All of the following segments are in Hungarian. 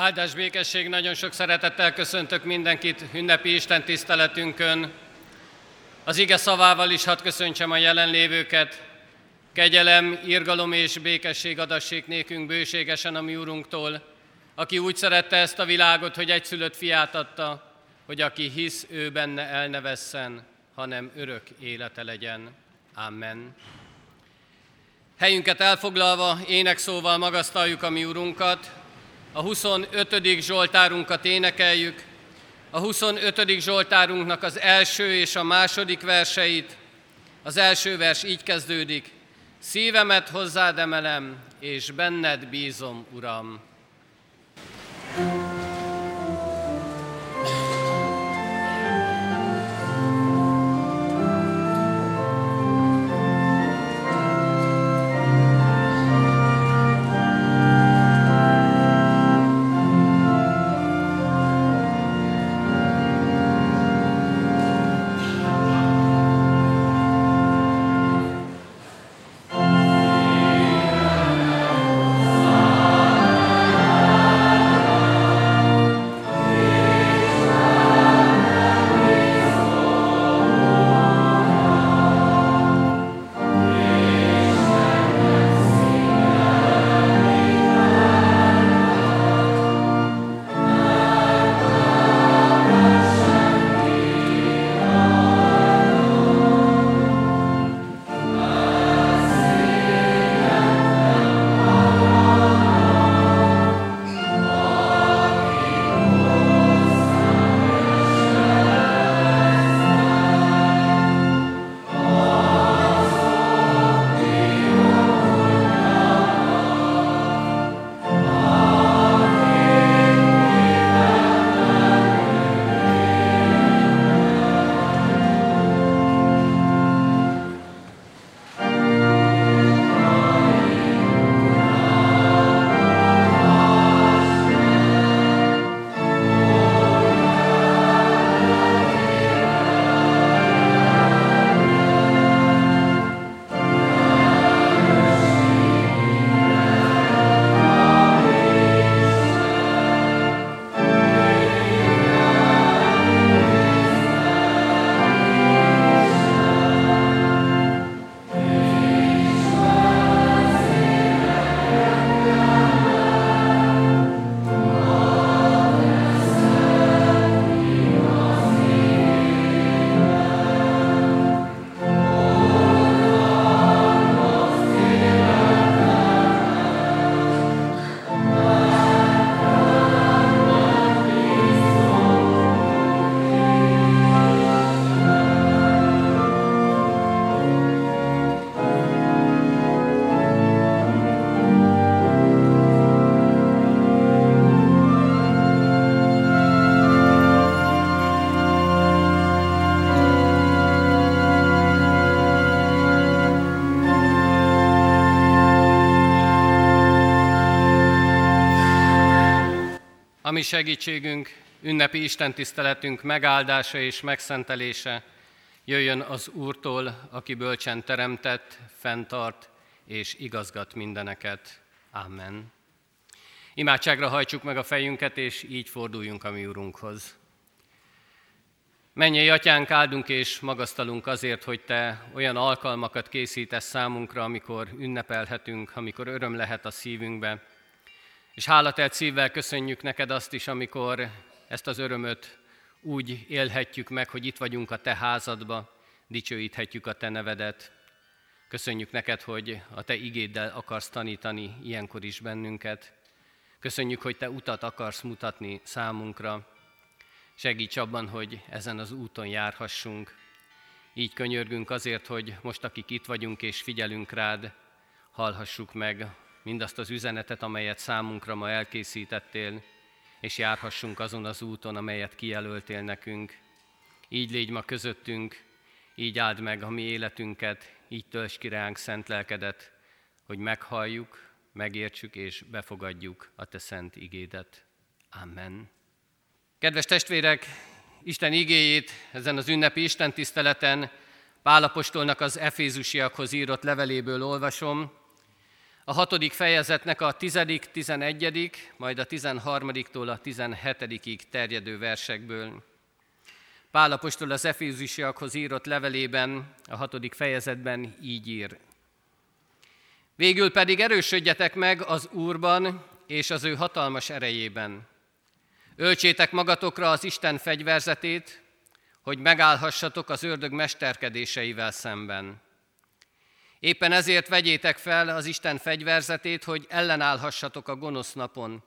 Áldás békesség, nagyon sok szeretettel köszöntök mindenkit ünnepi Isten tiszteletünkön. Az ige szavával is hadd köszöntsem a jelenlévőket. Kegyelem, irgalom és békesség adassék nékünk bőségesen a mi Urunktól, aki úgy szerette ezt a világot, hogy egyszülött fiát adta, hogy aki hisz, ő benne elnevesszen, hanem örök élete legyen. Amen. Helyünket elfoglalva énekszóval magasztaljuk a mi Urunkat, a 25. Zsoltárunkat énekeljük, a 25. Zsoltárunknak az első és a második verseit. Az első vers így kezdődik, Szívemet hozzád emelem, és benned bízom, Uram. Mi segítségünk, ünnepi istentiszteletünk megáldása és megszentelése jöjjön az Úrtól, aki bölcsen teremtett, fenntart és igazgat mindeneket. Amen. Imádságra hajtsuk meg a fejünket, és így forduljunk a mi Úrunkhoz. Menjél, Atyánk, áldunk és magasztalunk azért, hogy Te olyan alkalmakat készítesz számunkra, amikor ünnepelhetünk, amikor öröm lehet a szívünkbe, és hálatelt szívvel köszönjük neked azt is, amikor ezt az örömöt úgy élhetjük meg, hogy itt vagyunk a te házadba, dicsőíthetjük a te nevedet. Köszönjük neked, hogy a te igéddel akarsz tanítani ilyenkor is bennünket. Köszönjük, hogy te utat akarsz mutatni számunkra. Segíts abban, hogy ezen az úton járhassunk. Így könyörgünk azért, hogy most, akik itt vagyunk és figyelünk rád, hallhassuk meg mindazt az üzenetet, amelyet számunkra ma elkészítettél, és járhassunk azon az úton, amelyet kijelöltél nekünk. Így légy ma közöttünk, így áld meg a mi életünket, így tölts ki ránk szent lelkedet, hogy meghalljuk, megértsük és befogadjuk a Te szent igédet. Amen. Kedves testvérek, Isten igéjét ezen az ünnepi Isten tiszteleten Pálapostolnak az Efézusiakhoz írott leveléből olvasom, a hatodik fejezetnek a tizedik, tizenegyedik, majd a tizenharmadiktól a tizenhetedikig terjedő versekből. Pálapostól az Efézusiakhoz írott levelében, a hatodik fejezetben így ír. Végül pedig erősödjetek meg az Úrban és az ő hatalmas erejében. Öltsétek magatokra az Isten fegyverzetét, hogy megállhassatok az ördög mesterkedéseivel szemben. Éppen ezért vegyétek fel az Isten fegyverzetét, hogy ellenállhassatok a gonosz napon,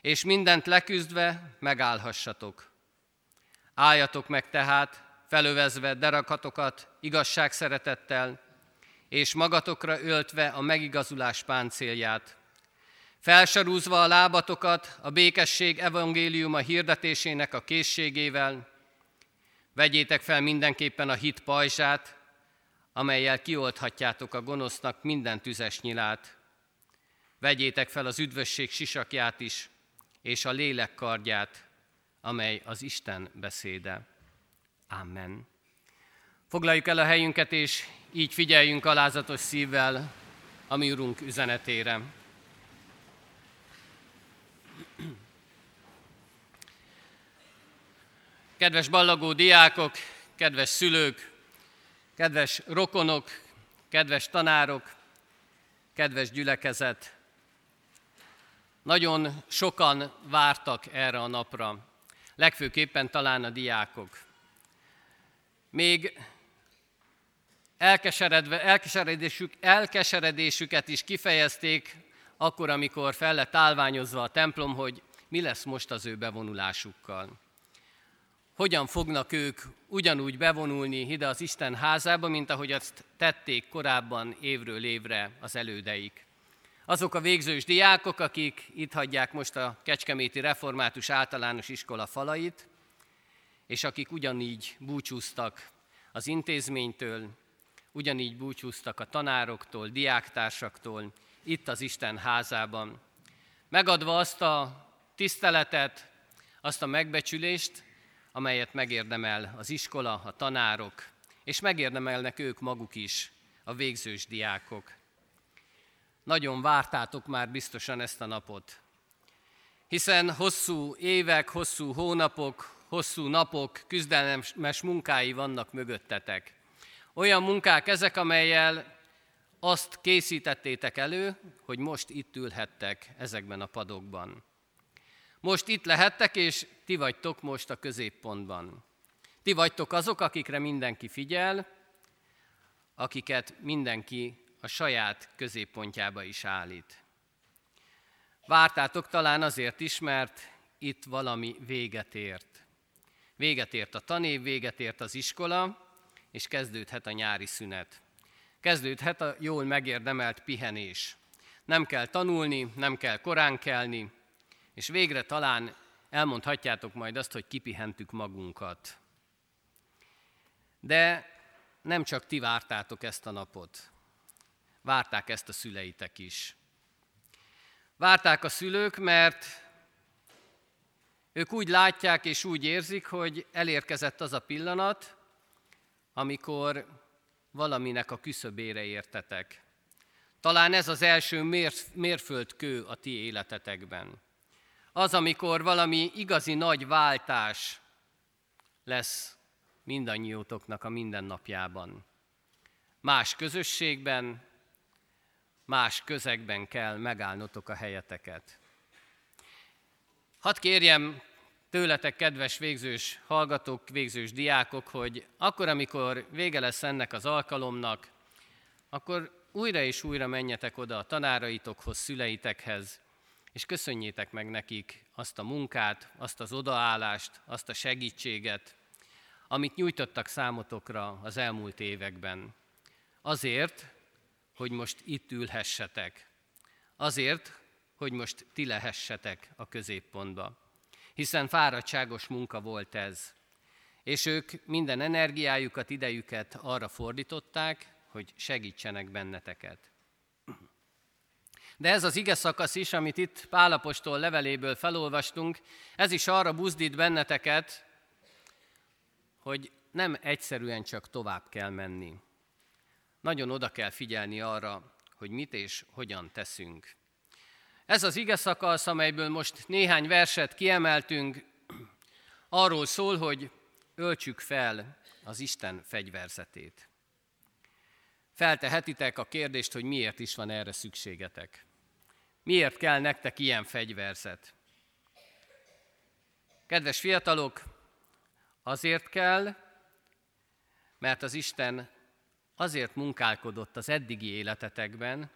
és mindent leküzdve megállhassatok. Álljatok meg tehát, felövezve derakatokat igazság szeretettel, és magatokra öltve a megigazulás páncélját, felsarúzva a lábatokat a békesség evangéliuma hirdetésének a készségével, vegyétek fel mindenképpen a hit pajzsát, amelyel kiolthatjátok a gonosznak minden tüzes nyilát. Vegyétek fel az üdvösség sisakját is, és a lélek kardját, amely az Isten beszéde. Amen. Foglaljuk el a helyünket, és így figyeljünk alázatos szívvel a mi Urunk üzenetére. Kedves ballagó diákok, kedves szülők, kedves rokonok, kedves tanárok, kedves gyülekezet, nagyon sokan vártak erre a napra, legfőképpen talán a diákok. Még elkeseredve, elkeseredésük, elkeseredésüket is kifejezték akkor, amikor fel lett állványozva a templom, hogy mi lesz most az ő bevonulásukkal. Hogyan fognak ők ugyanúgy bevonulni ide az Isten házába, mint ahogy azt tették korábban évről évre az elődeik. Azok a végzős diákok, akik itt hagyják most a Kecskeméti Református Általános Iskola falait, és akik ugyanígy búcsúztak az intézménytől, ugyanígy búcsúztak a tanároktól, diáktársaktól, itt az Isten házában, megadva azt a tiszteletet, azt a megbecsülést, amelyet megérdemel az iskola, a tanárok, és megérdemelnek ők maguk is, a végzős diákok. Nagyon vártátok már biztosan ezt a napot, hiszen hosszú évek, hosszú hónapok, hosszú napok, küzdelmes munkái vannak mögöttetek. Olyan munkák ezek, amelyel azt készítettétek elő, hogy most itt ülhettek ezekben a padokban. Most itt lehettek, és ti vagytok most a középpontban. Ti vagytok azok, akikre mindenki figyel, akiket mindenki a saját középpontjába is állít. Vártátok talán azért is, mert itt valami véget ért. Véget ért a tanév, véget ért az iskola, és kezdődhet a nyári szünet. Kezdődhet a jól megérdemelt pihenés. Nem kell tanulni, nem kell korán kelni, és végre talán elmondhatjátok majd azt, hogy kipihentük magunkat. De nem csak ti vártátok ezt a napot, várták ezt a szüleitek is. Várták a szülők, mert ők úgy látják és úgy érzik, hogy elérkezett az a pillanat, amikor valaminek a küszöbére értetek. Talán ez az első mérföldkő a ti életetekben az, amikor valami igazi nagy váltás lesz mindannyiótoknak a mindennapjában. Más közösségben, más közegben kell megállnotok a helyeteket. Hadd kérjem tőletek, kedves végzős hallgatók, végzős diákok, hogy akkor, amikor vége lesz ennek az alkalomnak, akkor újra és újra menjetek oda a tanáraitokhoz, szüleitekhez, és köszönjétek meg nekik azt a munkát, azt az odaállást, azt a segítséget, amit nyújtottak számotokra az elmúlt években. Azért, hogy most itt ülhessetek. Azért, hogy most ti lehessetek a középpontba. Hiszen fáradtságos munka volt ez. És ők minden energiájukat, idejüket arra fordították, hogy segítsenek benneteket. De ez az ige szakasz is, amit itt Pálapostól leveléből felolvastunk, ez is arra buzdít benneteket, hogy nem egyszerűen csak tovább kell menni. Nagyon oda kell figyelni arra, hogy mit és hogyan teszünk. Ez az ige szakasz, amelyből most néhány verset kiemeltünk, arról szól, hogy öltsük fel az Isten fegyverzetét. Feltehetitek a kérdést, hogy miért is van erre szükségetek. Miért kell nektek ilyen fegyverzet? Kedves fiatalok, azért kell, mert az Isten azért munkálkodott az eddigi életetekben,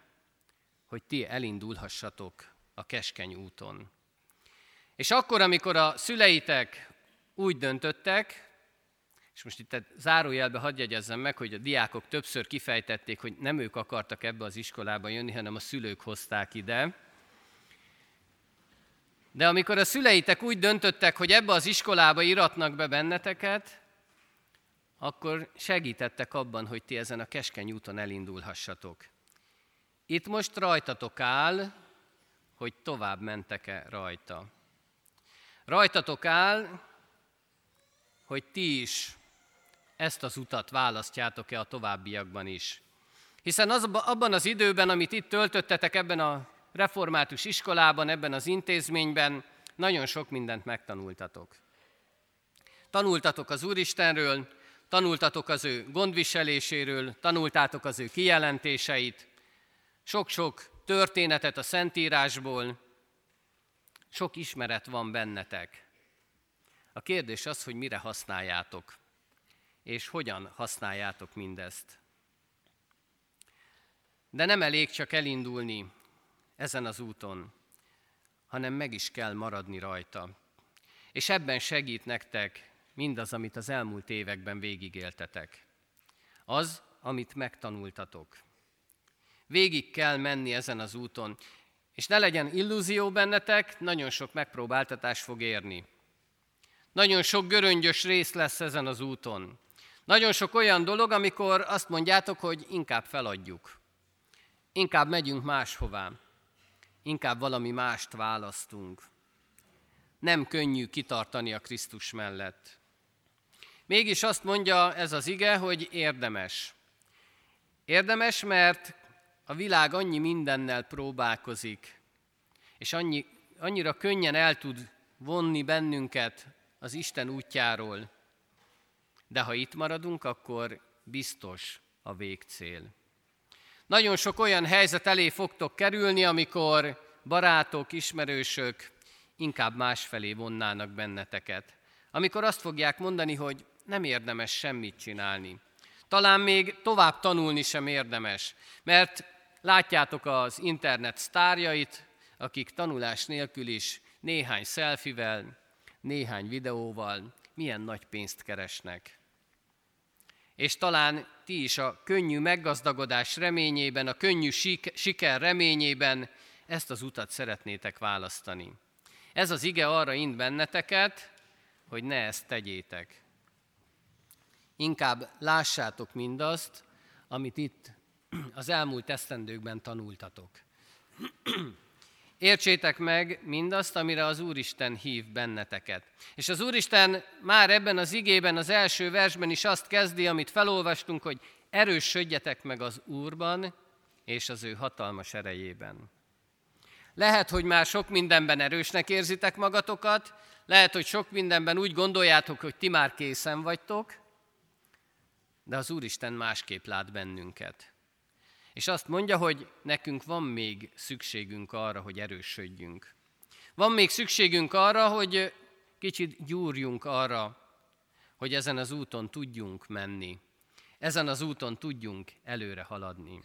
hogy ti elindulhassatok a keskeny úton. És akkor, amikor a szüleitek úgy döntöttek, és most itt zárójelbe hadd jegyezzem meg, hogy a diákok többször kifejtették, hogy nem ők akartak ebbe az iskolába jönni, hanem a szülők hozták ide. De amikor a szüleitek úgy döntöttek, hogy ebbe az iskolába iratnak be benneteket, akkor segítettek abban, hogy ti ezen a keskeny úton elindulhassatok. Itt most rajtatok áll, hogy tovább mentek-e rajta. Rajtatok áll, hogy ti is ezt az utat választjátok-e a továbbiakban is. Hiszen az, abban az időben, amit itt töltöttetek ebben a református iskolában, ebben az intézményben, nagyon sok mindent megtanultatok. Tanultatok az Úristenről, tanultatok az ő gondviseléséről, tanultátok az ő kijelentéseit, sok-sok történetet a Szentírásból, sok ismeret van bennetek. A kérdés az, hogy mire használjátok és hogyan használjátok mindezt. De nem elég csak elindulni ezen az úton, hanem meg is kell maradni rajta. És ebben segít nektek mindaz, amit az elmúlt években végigéltetek. Az, amit megtanultatok. Végig kell menni ezen az úton, és ne legyen illúzió bennetek, nagyon sok megpróbáltatás fog érni. Nagyon sok göröngyös rész lesz ezen az úton. Nagyon sok olyan dolog, amikor azt mondjátok, hogy inkább feladjuk. Inkább megyünk máshová. Inkább valami mást választunk. Nem könnyű kitartani a Krisztus mellett. Mégis azt mondja ez az ige, hogy érdemes. Érdemes, mert a világ annyi mindennel próbálkozik, és annyi, annyira könnyen el tud vonni bennünket az Isten útjáról, de ha itt maradunk, akkor biztos a végcél. Nagyon sok olyan helyzet elé fogtok kerülni, amikor barátok, ismerősök inkább másfelé vonnának benneteket. Amikor azt fogják mondani, hogy nem érdemes semmit csinálni. Talán még tovább tanulni sem érdemes, mert látjátok az internet sztárjait, akik tanulás nélkül is néhány szelfivel, néhány videóval milyen nagy pénzt keresnek és talán ti is a könnyű meggazdagodás reményében, a könnyű siker reményében ezt az utat szeretnétek választani. Ez az ige arra int benneteket, hogy ne ezt tegyétek. Inkább lássátok mindazt, amit itt az elmúlt esztendőkben tanultatok. Értsétek meg mindazt, amire az Úristen hív benneteket. És az Úristen már ebben az igében, az első versben is azt kezdi, amit felolvastunk, hogy erősödjetek meg az Úrban és az ő hatalmas erejében. Lehet, hogy már sok mindenben erősnek érzitek magatokat, lehet, hogy sok mindenben úgy gondoljátok, hogy ti már készen vagytok, de az Úristen másképp lát bennünket. És azt mondja, hogy nekünk van még szükségünk arra, hogy erősödjünk. Van még szükségünk arra, hogy kicsit gyúrjunk arra, hogy ezen az úton tudjunk menni. Ezen az úton tudjunk előre haladni.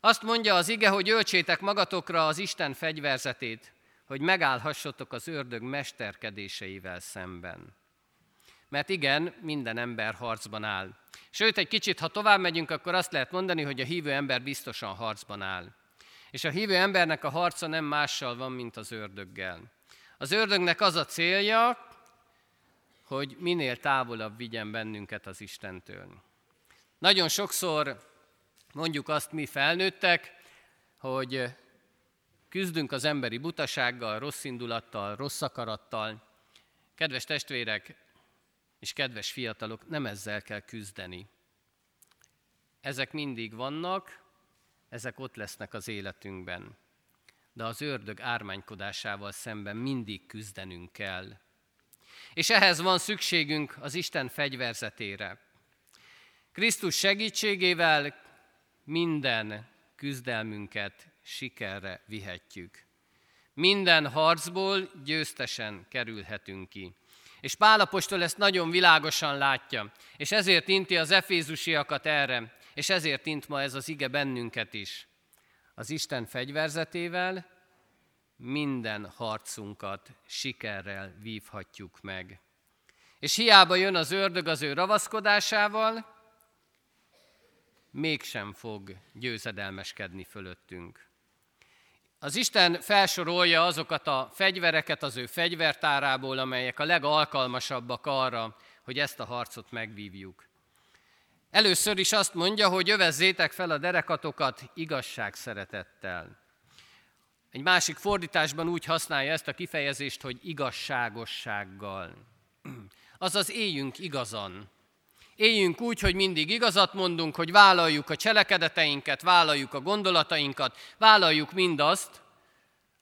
Azt mondja az ige, hogy öltsétek magatokra az Isten fegyverzetét, hogy megállhassatok az ördög mesterkedéseivel szemben. Mert igen, minden ember harcban áll. Sőt, egy kicsit, ha tovább megyünk, akkor azt lehet mondani, hogy a hívő ember biztosan harcban áll. És a hívő embernek a harca nem mással van, mint az ördöggel. Az ördögnek az a célja, hogy minél távolabb vigyen bennünket az Istentől. Nagyon sokszor mondjuk azt mi felnőttek, hogy küzdünk az emberi butasággal, rossz indulattal, rossz akarattal. Kedves testvérek, és kedves fiatalok, nem ezzel kell küzdeni. Ezek mindig vannak, ezek ott lesznek az életünkben. De az ördög ármánykodásával szemben mindig küzdenünk kell. És ehhez van szükségünk az Isten fegyverzetére. Krisztus segítségével minden küzdelmünket sikerre vihetjük. Minden harcból győztesen kerülhetünk ki. És Pálapostól ezt nagyon világosan látja, és ezért inti az efézusiakat erre, és ezért int ma ez az ige bennünket is. Az Isten fegyverzetével minden harcunkat sikerrel vívhatjuk meg. És hiába jön az ördög az ő ravaszkodásával, mégsem fog győzedelmeskedni fölöttünk. Az Isten felsorolja azokat a fegyvereket az ő fegyvertárából, amelyek a legalkalmasabbak arra, hogy ezt a harcot megvívjuk. Először is azt mondja, hogy övezzétek fel a derekatokat igazság szeretettel. Egy másik fordításban úgy használja ezt a kifejezést, hogy igazságossággal. Azaz éljünk igazan. Éljünk úgy, hogy mindig igazat mondunk, hogy vállaljuk a cselekedeteinket, vállaljuk a gondolatainkat, vállaljuk mindazt,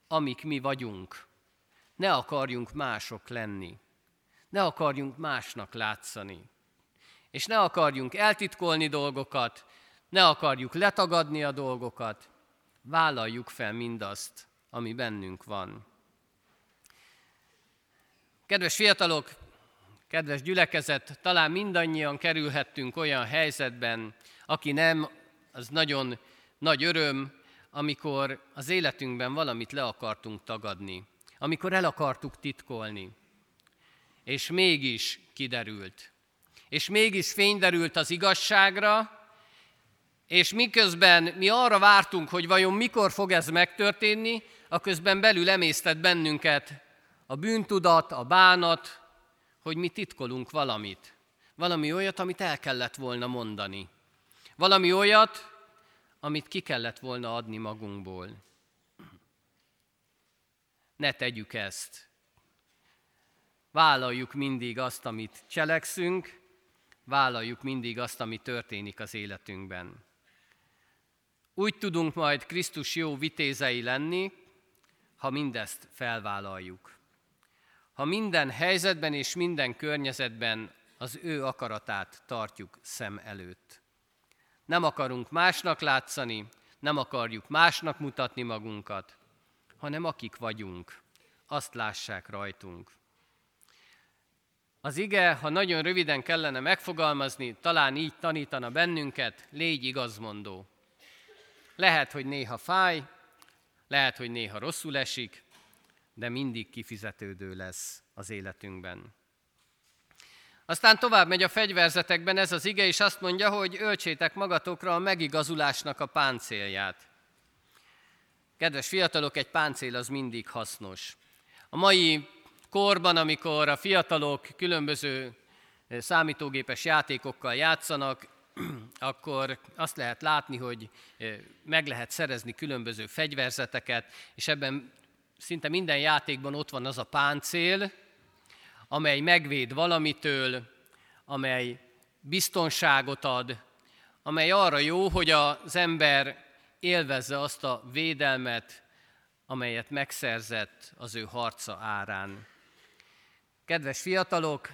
amik mi vagyunk. Ne akarjunk mások lenni. Ne akarjunk másnak látszani. És ne akarjunk eltitkolni dolgokat, ne akarjuk letagadni a dolgokat, vállaljuk fel mindazt, ami bennünk van. Kedves fiatalok, Kedves gyülekezet, talán mindannyian kerülhettünk olyan helyzetben, aki nem, az nagyon nagy öröm, amikor az életünkben valamit le akartunk tagadni, amikor el akartuk titkolni, és mégis kiderült. És mégis fényderült az igazságra, és miközben mi arra vártunk, hogy vajon mikor fog ez megtörténni, a közben belül emésztett bennünket a bűntudat, a bánat, hogy mi titkolunk valamit. Valami olyat, amit el kellett volna mondani. Valami olyat, amit ki kellett volna adni magunkból. Ne tegyük ezt. Vállaljuk mindig azt, amit cselekszünk, vállaljuk mindig azt, ami történik az életünkben. Úgy tudunk majd Krisztus jó vitézei lenni, ha mindezt felvállaljuk ha minden helyzetben és minden környezetben az ő akaratát tartjuk szem előtt. Nem akarunk másnak látszani, nem akarjuk másnak mutatni magunkat, hanem akik vagyunk, azt lássák rajtunk. Az ige, ha nagyon röviden kellene megfogalmazni, talán így tanítana bennünket, légy igazmondó. Lehet, hogy néha fáj, lehet, hogy néha rosszul esik, de mindig kifizetődő lesz az életünkben. Aztán tovább megy a fegyverzetekben ez az ige, és azt mondja, hogy öltsétek magatokra a megigazulásnak a páncélját. Kedves fiatalok, egy páncél az mindig hasznos. A mai korban, amikor a fiatalok különböző eh, számítógépes játékokkal játszanak, akkor azt lehet látni, hogy eh, meg lehet szerezni különböző fegyverzeteket, és ebben szinte minden játékban ott van az a páncél, amely megvéd valamitől, amely biztonságot ad, amely arra jó, hogy az ember élvezze azt a védelmet, amelyet megszerzett az ő harca árán. Kedves fiatalok,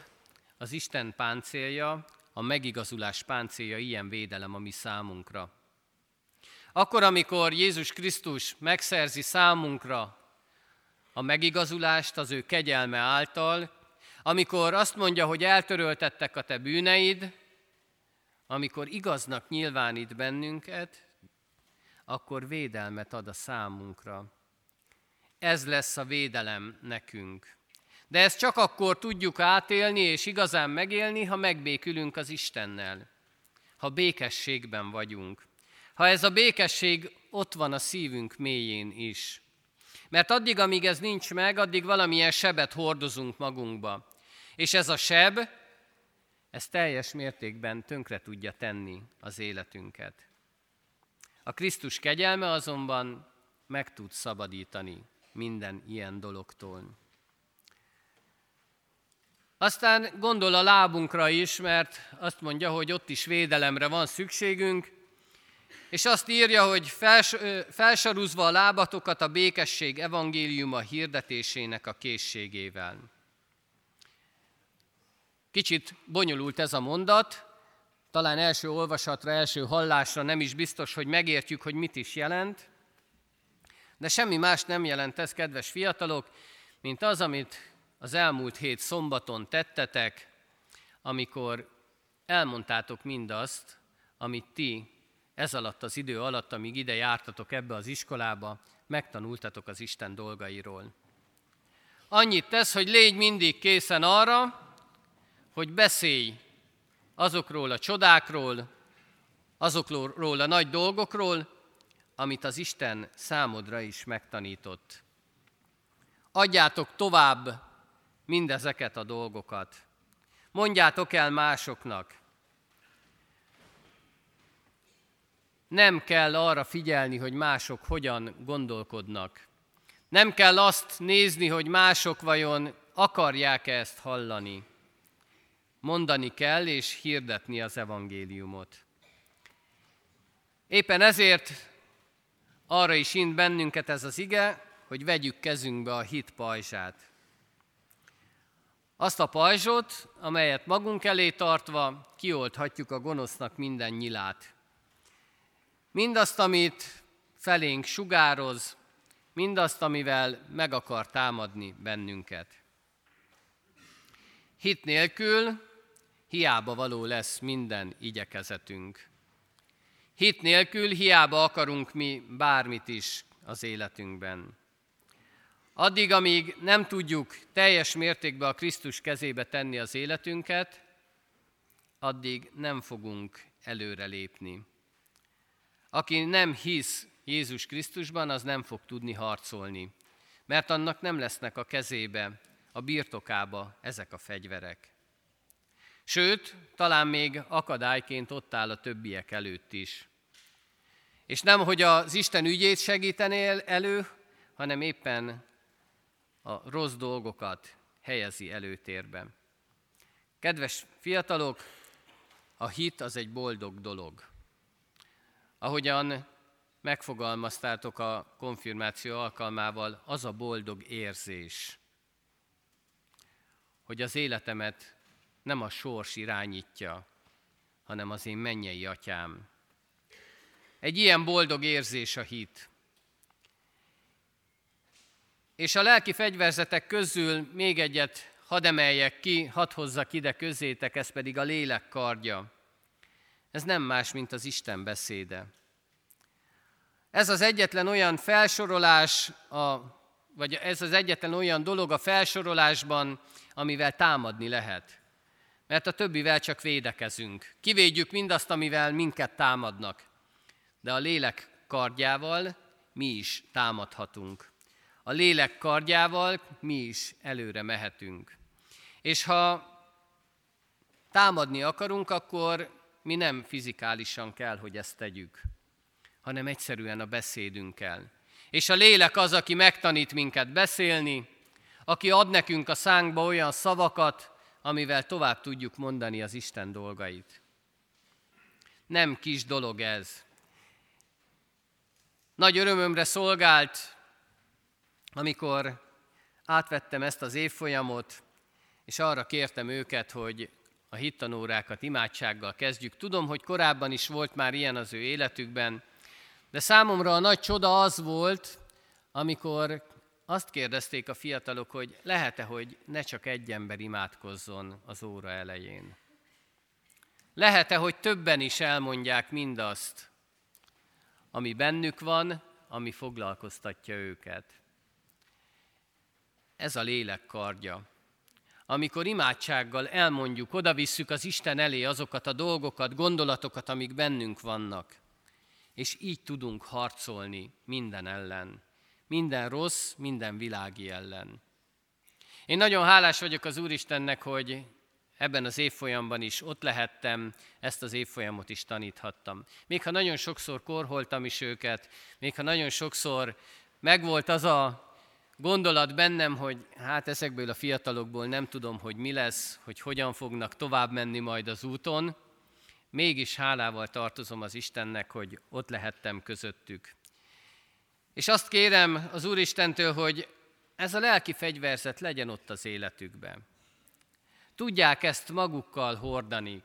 az Isten páncélja, a megigazulás páncélja ilyen védelem a mi számunkra. Akkor, amikor Jézus Krisztus megszerzi számunkra a megigazulást az ő kegyelme által, amikor azt mondja, hogy eltöröltettek a te bűneid, amikor igaznak nyilvánít bennünket, akkor védelmet ad a számunkra. Ez lesz a védelem nekünk. De ezt csak akkor tudjuk átélni és igazán megélni, ha megbékülünk az Istennel, ha békességben vagyunk. Ha ez a békesség ott van a szívünk mélyén is. Mert addig, amíg ez nincs meg, addig valamilyen sebet hordozunk magunkba. És ez a seb, ez teljes mértékben tönkre tudja tenni az életünket. A Krisztus kegyelme azonban meg tud szabadítani minden ilyen dologtól. Aztán gondol a lábunkra is, mert azt mondja, hogy ott is védelemre van szükségünk, és azt írja, hogy fels, felsarúzva a lábatokat a békesség evangéliuma hirdetésének a készségével. Kicsit bonyolult ez a mondat, talán első olvasatra, első hallásra nem is biztos, hogy megértjük, hogy mit is jelent, de semmi más nem jelent ez, kedves fiatalok, mint az, amit az elmúlt hét szombaton tettetek, amikor elmondtátok mindazt, amit ti ez alatt az idő alatt, amíg ide jártatok ebbe az iskolába, megtanultatok az Isten dolgairól. Annyit tesz, hogy légy mindig készen arra, hogy beszélj azokról a csodákról, azokról a nagy dolgokról, amit az Isten számodra is megtanított. Adjátok tovább mindezeket a dolgokat. Mondjátok el másoknak. Nem kell arra figyelni, hogy mások hogyan gondolkodnak. Nem kell azt nézni, hogy mások vajon akarják -e ezt hallani. Mondani kell és hirdetni az evangéliumot. Éppen ezért arra is int bennünket ez az ige, hogy vegyük kezünkbe a hit pajzsát. Azt a pajzsot, amelyet magunk elé tartva kiolthatjuk a gonosznak minden nyilát. Mindazt, amit felénk sugároz, mindazt, amivel meg akar támadni bennünket. Hit nélkül hiába való lesz minden igyekezetünk. Hit nélkül hiába akarunk mi bármit is az életünkben. Addig, amíg nem tudjuk teljes mértékben a Krisztus kezébe tenni az életünket, addig nem fogunk előrelépni. Aki nem hisz Jézus Krisztusban, az nem fog tudni harcolni, mert annak nem lesznek a kezébe, a birtokába ezek a fegyverek. Sőt, talán még akadályként ott áll a többiek előtt is. És nem, hogy az Isten ügyét segítenél elő, hanem éppen a rossz dolgokat helyezi előtérbe. Kedves fiatalok, a hit az egy boldog dolog. Ahogyan megfogalmaztátok a konfirmáció alkalmával, az a boldog érzés, hogy az életemet nem a sors irányítja, hanem az én mennyei atyám. Egy ilyen boldog érzés a hit. És a lelki fegyverzetek közül még egyet hadd emeljek ki, hadd hozzak ide közétek, ez pedig a lélek kardja. Ez nem más, mint az Isten beszéde. Ez az egyetlen olyan felsorolás, a, vagy ez az egyetlen olyan dolog a felsorolásban, amivel támadni lehet mert a többivel csak védekezünk. Kivédjük mindazt, amivel minket támadnak. De a lélek kardjával mi is támadhatunk. A lélek kardjával mi is előre mehetünk. És ha támadni akarunk, akkor mi nem fizikálisan kell, hogy ezt tegyük, hanem egyszerűen a beszédünkkel. És a lélek az, aki megtanít minket beszélni, aki ad nekünk a szánkba olyan szavakat, amivel tovább tudjuk mondani az Isten dolgait. Nem kis dolog ez. Nagy örömömre szolgált, amikor átvettem ezt az évfolyamot, és arra kértem őket, hogy a hittanórákat imádsággal kezdjük. Tudom, hogy korábban is volt már ilyen az ő életükben, de számomra a nagy csoda az volt, amikor azt kérdezték a fiatalok, hogy lehet-e, hogy ne csak egy ember imádkozzon az óra elején? Lehet-e, hogy többen is elmondják mindazt, ami bennük van, ami foglalkoztatja őket? Ez a lélek kardja. Amikor imádsággal elmondjuk, odavisszük az Isten elé azokat a dolgokat, gondolatokat, amik bennünk vannak, és így tudunk harcolni minden ellen minden rossz, minden világi ellen. Én nagyon hálás vagyok az Úristennek, hogy ebben az évfolyamban is ott lehettem, ezt az évfolyamot is taníthattam. Még ha nagyon sokszor korholtam is őket, még ha nagyon sokszor megvolt az a gondolat bennem, hogy hát ezekből a fiatalokból nem tudom, hogy mi lesz, hogy hogyan fognak tovább menni majd az úton, mégis hálával tartozom az Istennek, hogy ott lehettem közöttük. És azt kérem az Úristentől, hogy ez a lelki fegyverzet legyen ott az életükben. Tudják ezt magukkal hordani,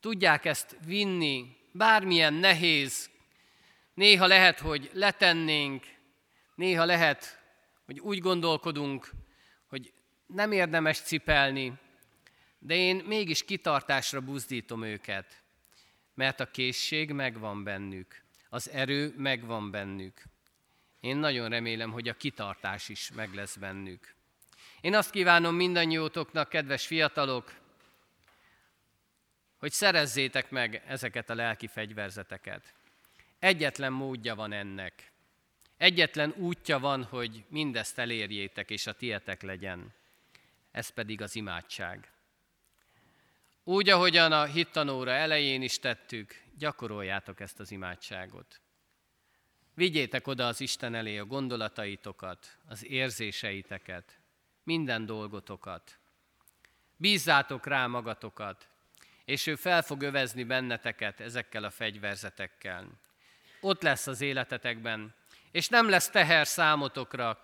tudják ezt vinni, bármilyen nehéz, néha lehet, hogy letennénk, néha lehet, hogy úgy gondolkodunk, hogy nem érdemes cipelni, de én mégis kitartásra buzdítom őket, mert a készség megvan bennük, az erő megvan bennük. Én nagyon remélem, hogy a kitartás is meg lesz bennük. Én azt kívánom mindannyiótoknak, kedves fiatalok, hogy szerezzétek meg ezeket a lelki fegyverzeteket. Egyetlen módja van ennek. Egyetlen útja van, hogy mindezt elérjétek, és a tietek legyen. Ez pedig az imádság. Úgy, ahogyan a hittanóra elején is tettük, gyakoroljátok ezt az imádságot. Vigyétek oda az Isten elé a gondolataitokat, az érzéseiteket, minden dolgotokat. Bízzátok rá magatokat, és ő fel fog övezni benneteket ezekkel a fegyverzetekkel. Ott lesz az életetekben, és nem lesz teher számotokra,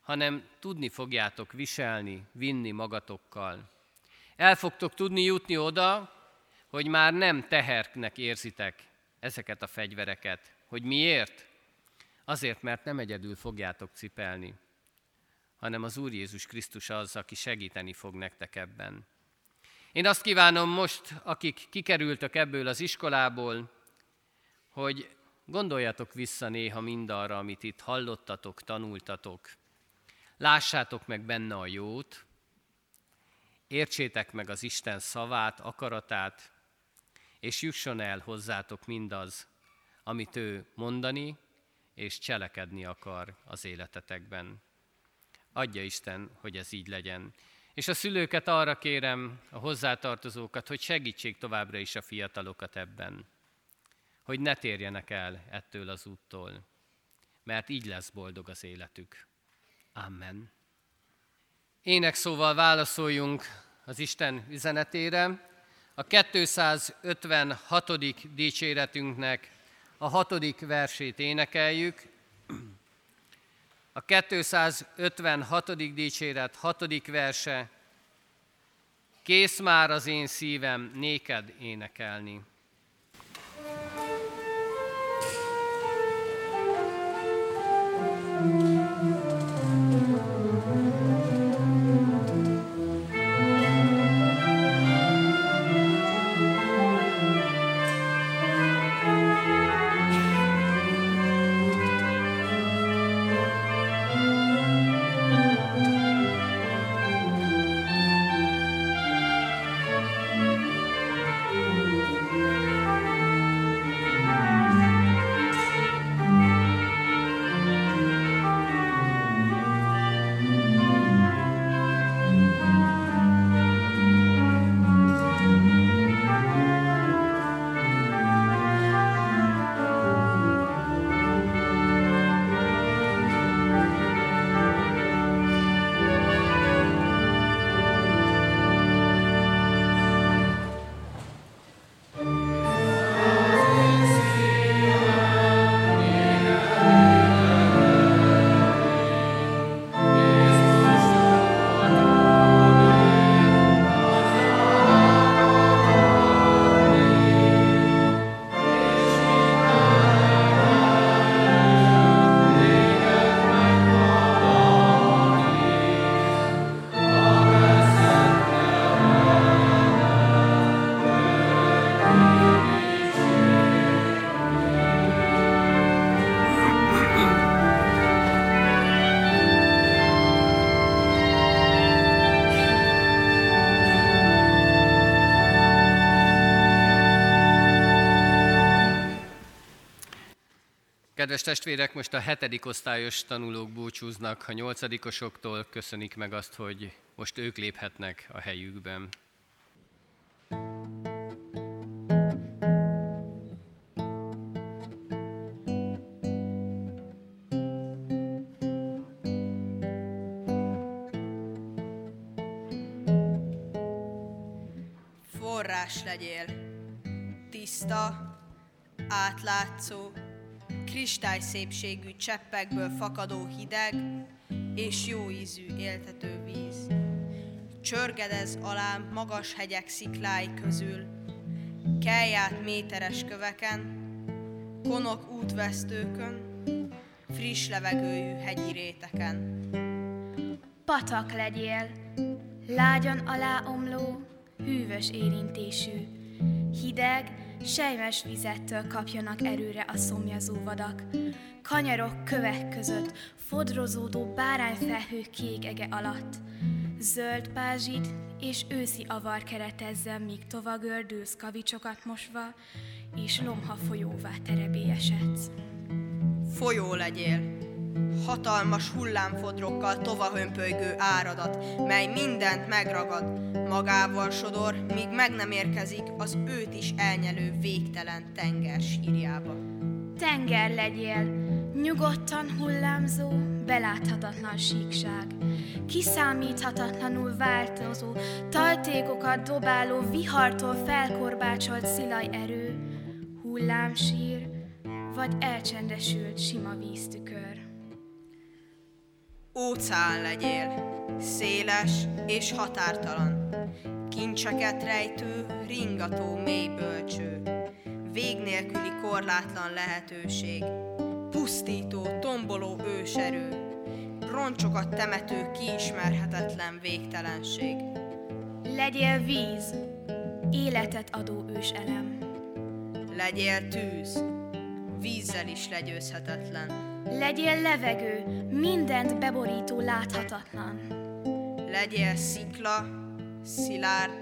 hanem tudni fogjátok viselni, vinni magatokkal. El fogtok tudni jutni oda, hogy már nem tehernek érzitek ezeket a fegyvereket. Hogy miért? Azért, mert nem egyedül fogjátok cipelni, hanem az Úr Jézus Krisztus az, aki segíteni fog nektek ebben. Én azt kívánom most, akik kikerültök ebből az iskolából, hogy gondoljatok vissza néha mindarra, amit itt hallottatok, tanultatok. Lássátok meg benne a jót, értsétek meg az Isten szavát, akaratát, és jusson el hozzátok mindaz, amit ő mondani és cselekedni akar az életetekben. Adja Isten, hogy ez így legyen. És a szülőket arra kérem, a hozzátartozókat, hogy segítsék továbbra is a fiatalokat ebben, hogy ne térjenek el ettől az úttól, mert így lesz boldog az életük. Amen. Ének szóval válaszoljunk az Isten üzenetére. A 256. dicséretünknek a hatodik versét énekeljük. A 256. dicséret hatodik verse. Kész már az én szívem néked énekelni. Amen. Kedves testvérek, most a hetedik osztályos tanulók búcsúznak, a nyolcadikosoktól köszönik meg azt, hogy most ők léphetnek a helyükben. Forrás legyél, tiszta, átlátszó, kristály szépségű cseppekből fakadó hideg és jó ízű éltető víz. Csörgedez alá magas hegyek sziklái közül, kelj méteres köveken, konok útvesztőkön, friss levegőjű hegyi réteken. Patak legyél, lágyan aláomló, hűvös érintésű, hideg, sejmes vizettől kapjanak erőre a szomjazó vadak. Kanyarok kövek között, fodrozódó bárányfelhő kék ege alatt. Zöld pázsit és őszi avar keretezzen, míg tovagördülsz kavicsokat mosva, és lomha folyóvá terebélyesedsz. Folyó legyél, hatalmas hullámfodrokkal tovahömpölygő áradat, mely mindent megragad, magával sodor, míg meg nem érkezik az őt is elnyelő végtelen tenger sírjába. Tenger legyél, nyugodtan hullámzó, beláthatatlan síkság, kiszámíthatatlanul változó, taltékokat dobáló, vihartól felkorbácsolt szilaj erő, hullámsír, vagy elcsendesült sima víztükör. Óceán legyél, széles és határtalan, kincseket rejtő, ringató mély bölcső, vég nélküli korlátlan lehetőség, pusztító, tomboló őserő, roncsokat temető, kiismerhetetlen végtelenség. Legyél víz, életet adó őselem. Legyél tűz, vízzel is legyőzhetetlen. Legyél levegő, mindent beborító láthatatlan. Legyél szikla, szilárd,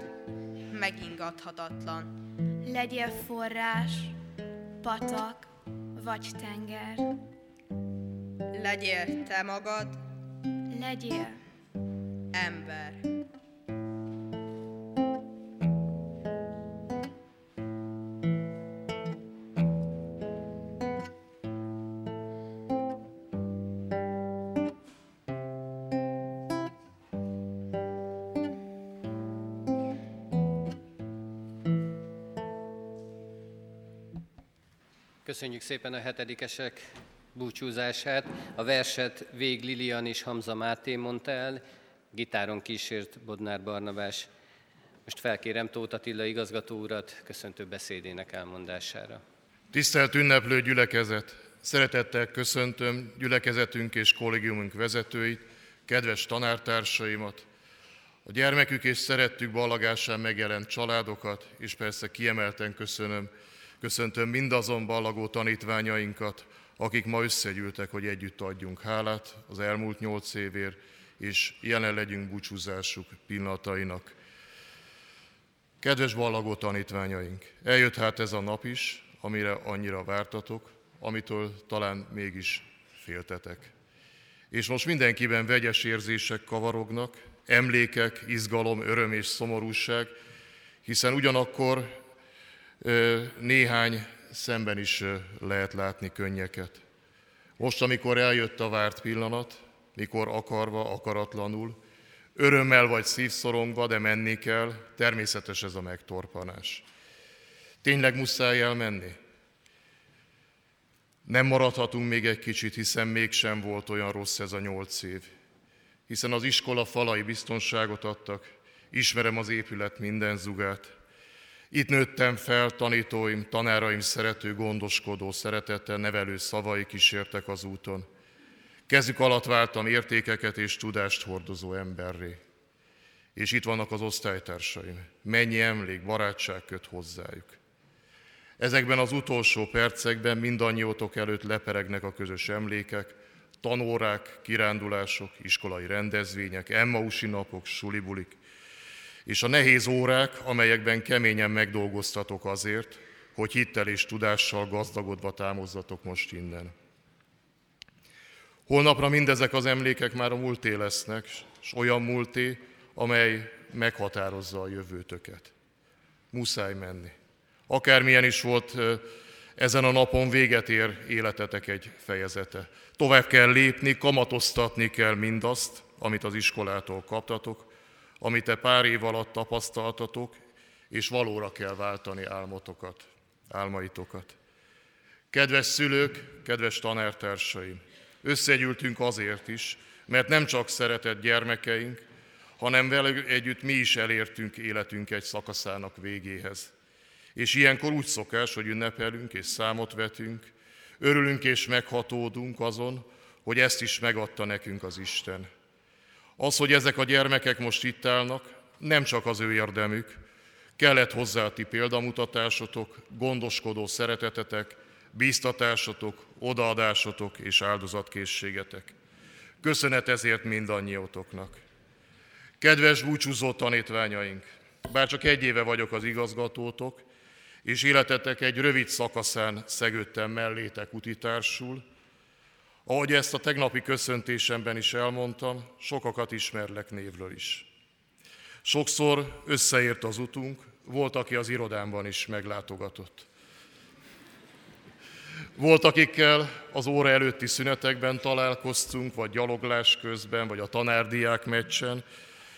megingathatatlan. Legyél forrás, patak vagy tenger. Legyél te magad, Legyél ember. Köszönjük szépen a hetedikesek búcsúzását. A verset Vég Lilian és Hamza Máté mondta el, gitáron kísért Bodnár Barnabás. Most felkérem Tóth Attila igazgató urat köszöntő beszédének elmondására. Tisztelt ünneplő gyülekezet! Szeretettel köszöntöm gyülekezetünk és kollégiumunk vezetőit, kedves tanártársaimat, a gyermekük és szerettük ballagásán megjelent családokat, és persze kiemelten köszönöm Köszöntöm mindazon ballagó tanítványainkat, akik ma összegyűltek, hogy együtt adjunk hálát az elmúlt nyolc évért, és jelen legyünk búcsúzásuk pillanatainak. Kedves ballagó tanítványaink, eljött hát ez a nap is, amire annyira vártatok, amitől talán mégis féltetek. És most mindenkiben vegyes érzések kavarognak, emlékek, izgalom, öröm és szomorúság, hiszen ugyanakkor néhány szemben is lehet látni könnyeket. Most, amikor eljött a várt pillanat, mikor akarva, akaratlanul, örömmel vagy szívszorongva, de menni kell, természetes ez a megtorpanás. Tényleg muszáj elmenni? Nem maradhatunk még egy kicsit, hiszen mégsem volt olyan rossz ez a nyolc év. Hiszen az iskola falai biztonságot adtak, ismerem az épület minden zugát, itt nőttem fel, tanítóim, tanáraim szerető, gondoskodó, szeretettel nevelő szavai kísértek az úton. Kezük alatt váltam értékeket és tudást hordozó emberré. És itt vannak az osztálytársaim. Mennyi emlék, barátság köt hozzájuk. Ezekben az utolsó percekben mindannyiótok előtt leperegnek a közös emlékek, tanórák, kirándulások, iskolai rendezvények, emmausi napok, sulibulik, és a nehéz órák, amelyekben keményen megdolgoztatok azért, hogy hittel és tudással gazdagodva támozzatok most innen. Holnapra mindezek az emlékek már a múlté lesznek, és olyan múlté, amely meghatározza a jövőtöket. Muszáj menni. Akármilyen is volt ezen a napon véget ér életetek egy fejezete. Tovább kell lépni, kamatoztatni kell mindazt, amit az iskolától kaptatok, amit te pár év alatt tapasztaltatok, és valóra kell váltani álmotokat. álmaitokat. Kedves szülők, kedves tanártársaim, összegyűltünk azért is, mert nem csak szeretett gyermekeink, hanem vele együtt mi is elértünk életünk egy szakaszának végéhez. És ilyenkor úgy szokás, hogy ünnepelünk és számot vetünk, örülünk és meghatódunk azon, hogy ezt is megadta nekünk az Isten. Az, hogy ezek a gyermekek most itt állnak, nem csak az ő érdemük, kellett hozzá ti példamutatásotok, gondoskodó szeretetetek, bíztatásotok, odaadásotok és áldozatkészségetek. Köszönet ezért mindannyiótoknak. Kedves búcsúzó tanítványaink, bár csak egy éve vagyok az igazgatótok, és életetek egy rövid szakaszán szegődtem mellétek utitársul, ahogy ezt a tegnapi köszöntésemben is elmondtam, sokakat ismerlek névről is. Sokszor összeért az utunk, volt, aki az irodámban is meglátogatott. Volt, akikkel az óra előtti szünetekben találkoztunk, vagy gyaloglás közben, vagy a tanárdiák meccsen,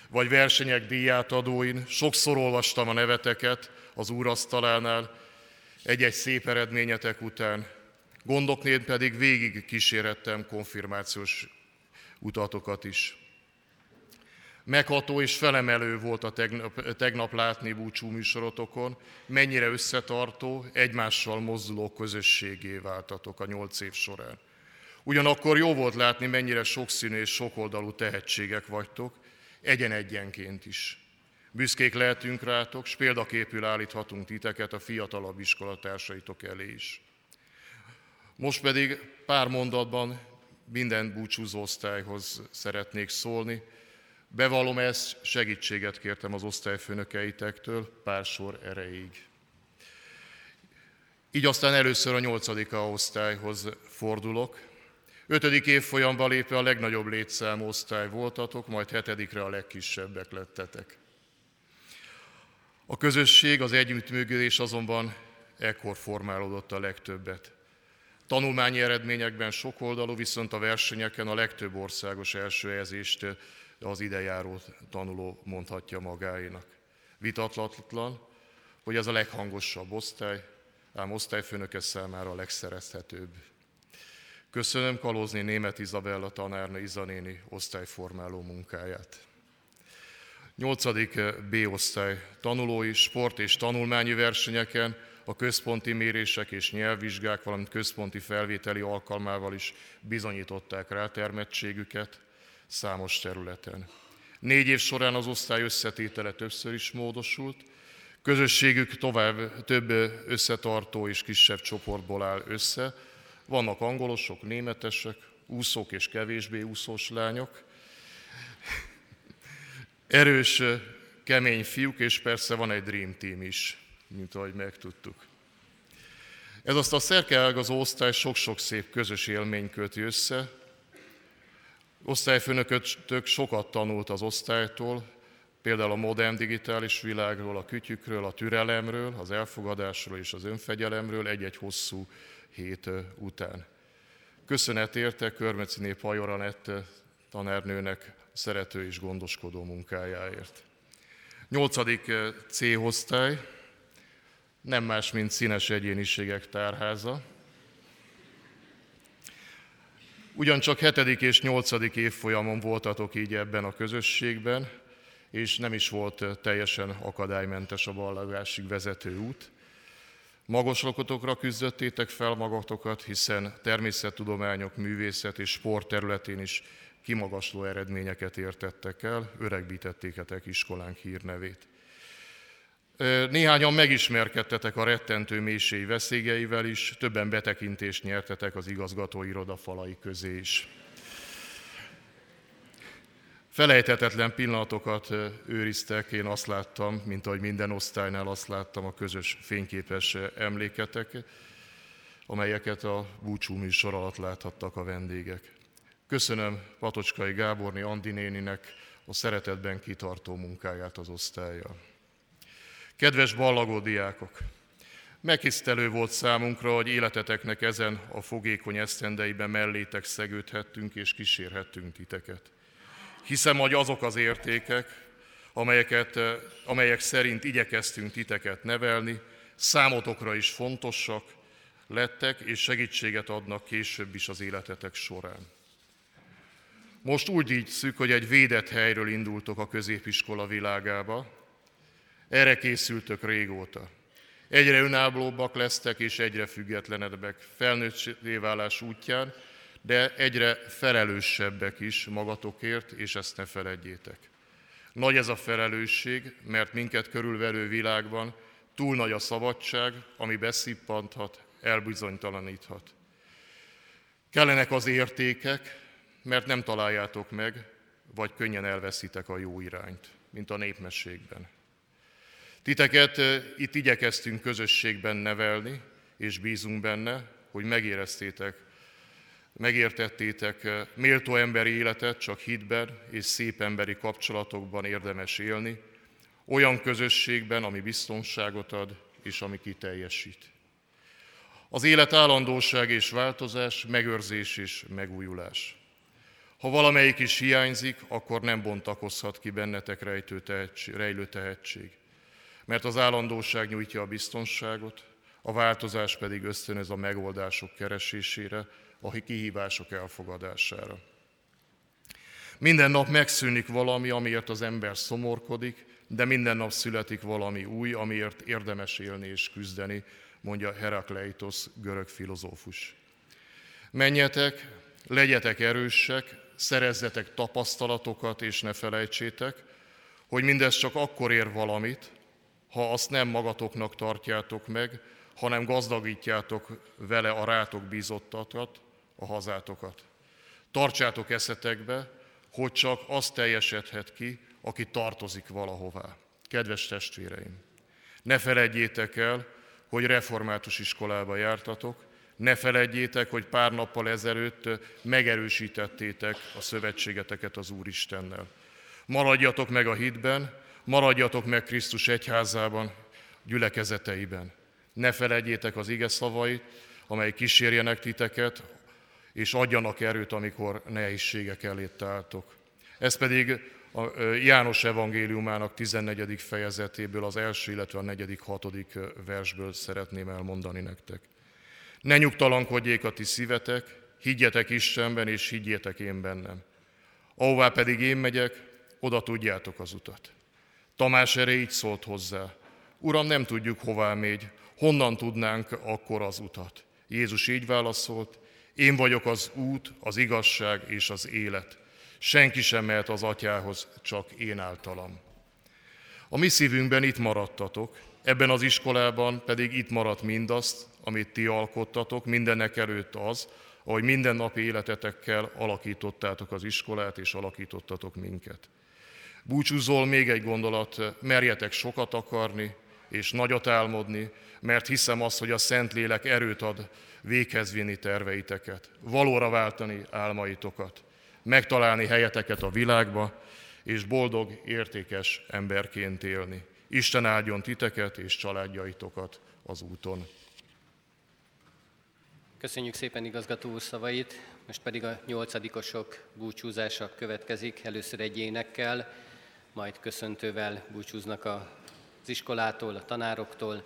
vagy versenyek díjátadóin. Sokszor olvastam a neveteket az úrasztalánál, egy-egy szép eredményetek után. Gondoknél pedig végig kísérettem konfirmációs utatokat is. Megható és felemelő volt a tegnap, tegnap látni búcsú műsorotokon, mennyire összetartó, egymással mozduló közösségé váltatok a nyolc év során. Ugyanakkor jó volt látni, mennyire sokszínű és sokoldalú tehetségek vagytok, egyen-egyenként is. Büszkék lehetünk rátok, és példaképül állíthatunk titeket a fiatalabb iskolatársaitok elé is. Most pedig pár mondatban minden búcsúzó osztályhoz szeretnék szólni, Bevallom ezt, segítséget kértem az osztályfőnökeitektől pár sor erejéig. Így aztán először a nyolcadika osztályhoz fordulok. Ötödik évfolyamban lépve a legnagyobb létszámú osztály voltatok, majd hetedikre a legkisebbek lettetek. A közösség, az együttműködés azonban ekkor formálódott a legtöbbet. Tanulmányi eredményekben sokoldalú, viszont a versenyeken a legtöbb országos első helyezést az idejáró tanuló mondhatja magáénak. Vitatlatlan, hogy ez a leghangosabb osztály, ám osztályfőnöke számára a legszerezhetőbb. Köszönöm Kalózni német Izabella tanárnő Izanéni osztályformáló munkáját. 8. B-osztály tanulói sport és tanulmányi versenyeken a központi mérések és nyelvvizsgák, valamint központi felvételi alkalmával is bizonyították rátermettségüket, számos területen. Négy év során az osztály összetétele többször is módosult, közösségük tovább több összetartó és kisebb csoportból áll össze. Vannak angolosok, németesek, úszók és kevésbé úszós lányok, erős, kemény fiúk, és persze van egy Dream Team is, mint ahogy megtudtuk. Ez azt a szerkeágazó osztály sok-sok szép közös élmény köti össze, Osztályfőnökötök sokat tanult az osztálytól, például a modern digitális világról, a kütyükről, a türelemről, az elfogadásról és az önfegyelemről egy-egy hosszú hét után. Köszönet érte Körmeciné Pajoranett tanárnőnek szerető és gondoskodó munkájáért. Nyolcadik C-osztály, nem más, mint színes egyéniségek tárháza, Ugyancsak hetedik és nyolcadik évfolyamon voltatok így ebben a közösségben, és nem is volt teljesen akadálymentes a ballagásig vezető út. Magaslakotokra küzdöttétek fel magatokat, hiszen természettudományok, művészet és sport területén is kimagasló eredményeket értettek el, öregbítettéketek iskolánk hírnevét. Néhányan megismerkedtetek a rettentő mélységi veszélyeivel is, többen betekintést nyertetek az igazgatóiroda falai közé is. Felejthetetlen pillanatokat őriztek, én azt láttam, mint ahogy minden osztálynál azt láttam a közös fényképes emléketek, amelyeket a búcsú műsor alatt láthattak a vendégek. Köszönöm Patocskai Gáborni Andi néninek a szeretetben kitartó munkáját az osztályjal. Kedves ballagó diákok! Meghisztelő volt számunkra, hogy életeteknek ezen a fogékony esztendeiben mellétek szegődhettünk és kísérhettünk titeket. Hiszem, hogy azok az értékek, amelyeket, amelyek szerint igyekeztünk titeket nevelni, számotokra is fontosak lettek, és segítséget adnak később is az életetek során. Most úgy így szük, hogy egy védett helyről indultok a középiskola világába, erre készültök régóta. Egyre önállóbbak lesztek és egyre függetlenebbek felnőtté válás útján, de egyre felelősebbek is magatokért, és ezt ne feledjétek. Nagy ez a felelősség, mert minket körülvelő világban túl nagy a szabadság, ami beszippanthat, elbizonytalaníthat. Kellenek az értékek, mert nem találjátok meg, vagy könnyen elveszitek a jó irányt, mint a népmességben. Titeket itt igyekeztünk közösségben nevelni, és bízunk benne, hogy megéreztétek, megértettétek méltó emberi életet csak hitben és szép emberi kapcsolatokban érdemes élni, olyan közösségben, ami biztonságot ad, és ami kiteljesít. Az élet állandóság és változás, megőrzés és megújulás. Ha valamelyik is hiányzik, akkor nem bontakozhat ki bennetek rejtő tehetség, rejlő tehetség mert az állandóság nyújtja a biztonságot, a változás pedig ösztönöz a megoldások keresésére, a kihívások elfogadására. Minden nap megszűnik valami, amiért az ember szomorkodik, de minden nap születik valami új, amiért érdemes élni és küzdeni, mondja Herakleitos görög filozófus. Menjetek, legyetek erősek, szerezzetek tapasztalatokat, és ne felejtsétek, hogy mindez csak akkor ér valamit, ha azt nem magatoknak tartjátok meg, hanem gazdagítjátok vele a rátok bízottakat, a hazátokat. Tartsátok eszetekbe, hogy csak az teljesedhet ki, aki tartozik valahová. Kedves testvéreim, ne feledjétek el, hogy református iskolába jártatok, ne feledjétek, hogy pár nappal ezelőtt megerősítettétek a szövetségeteket az Úristennel. Maradjatok meg a hitben, Maradjatok meg Krisztus egyházában, gyülekezeteiben. Ne felejtjétek az ige szavait, amely kísérjenek titeket, és adjanak erőt, amikor nehézségek elé álltok. Ez pedig a János evangéliumának 14. fejezetéből, az első, illetve a negyedik, hatodik versből szeretném elmondani nektek. Ne nyugtalankodjék a ti szívetek, higgyetek Istenben, és higgyétek én bennem. Ahová pedig én megyek, oda tudjátok az utat. Tamás erre így szólt hozzá. Uram, nem tudjuk, hová megy, honnan tudnánk akkor az utat? Jézus így válaszolt, én vagyok az út, az igazság és az élet. Senki sem mehet az atyához, csak én általam. A mi szívünkben itt maradtatok, ebben az iskolában pedig itt maradt mindazt, amit ti alkottatok, mindennek előtt az, ahogy mindennapi életetekkel alakítottátok az iskolát és alakítottatok minket. Búcsúzol még egy gondolat, merjetek sokat akarni és nagyot álmodni, mert hiszem azt, hogy a Szentlélek erőt ad véghez vinni terveiteket, valóra váltani álmaitokat, megtalálni helyeteket a világba, és boldog, értékes emberként élni. Isten áldjon titeket és családjaitokat az úton. Köszönjük szépen igazgató úr szavait, most pedig a nyolcadikosok búcsúzása következik, először egy énekkel majd köszöntővel búcsúznak az iskolától, a tanároktól.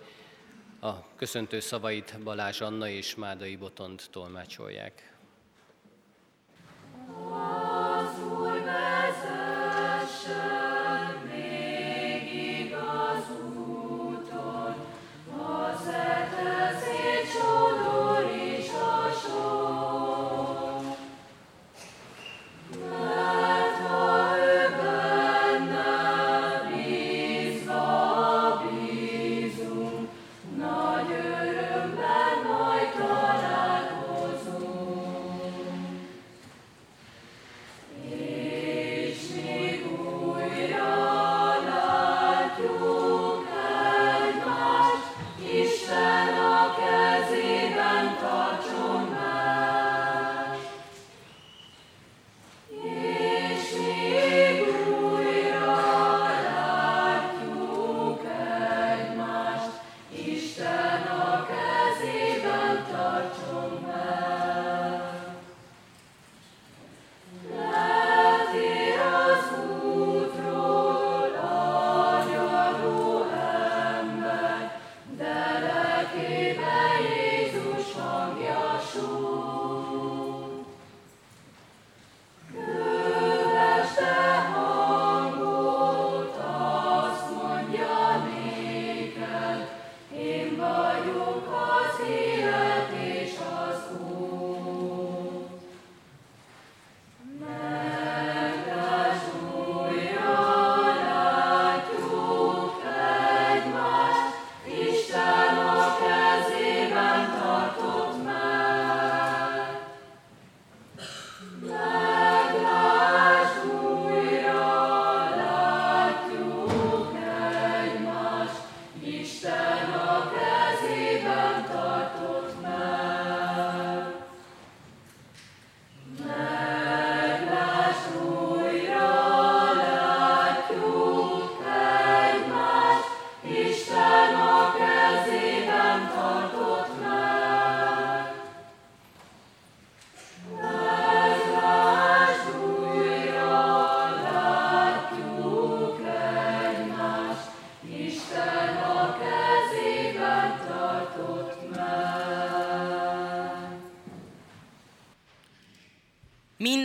A köszöntő szavait Balázs Anna és Mádai Botond tolmácsolják.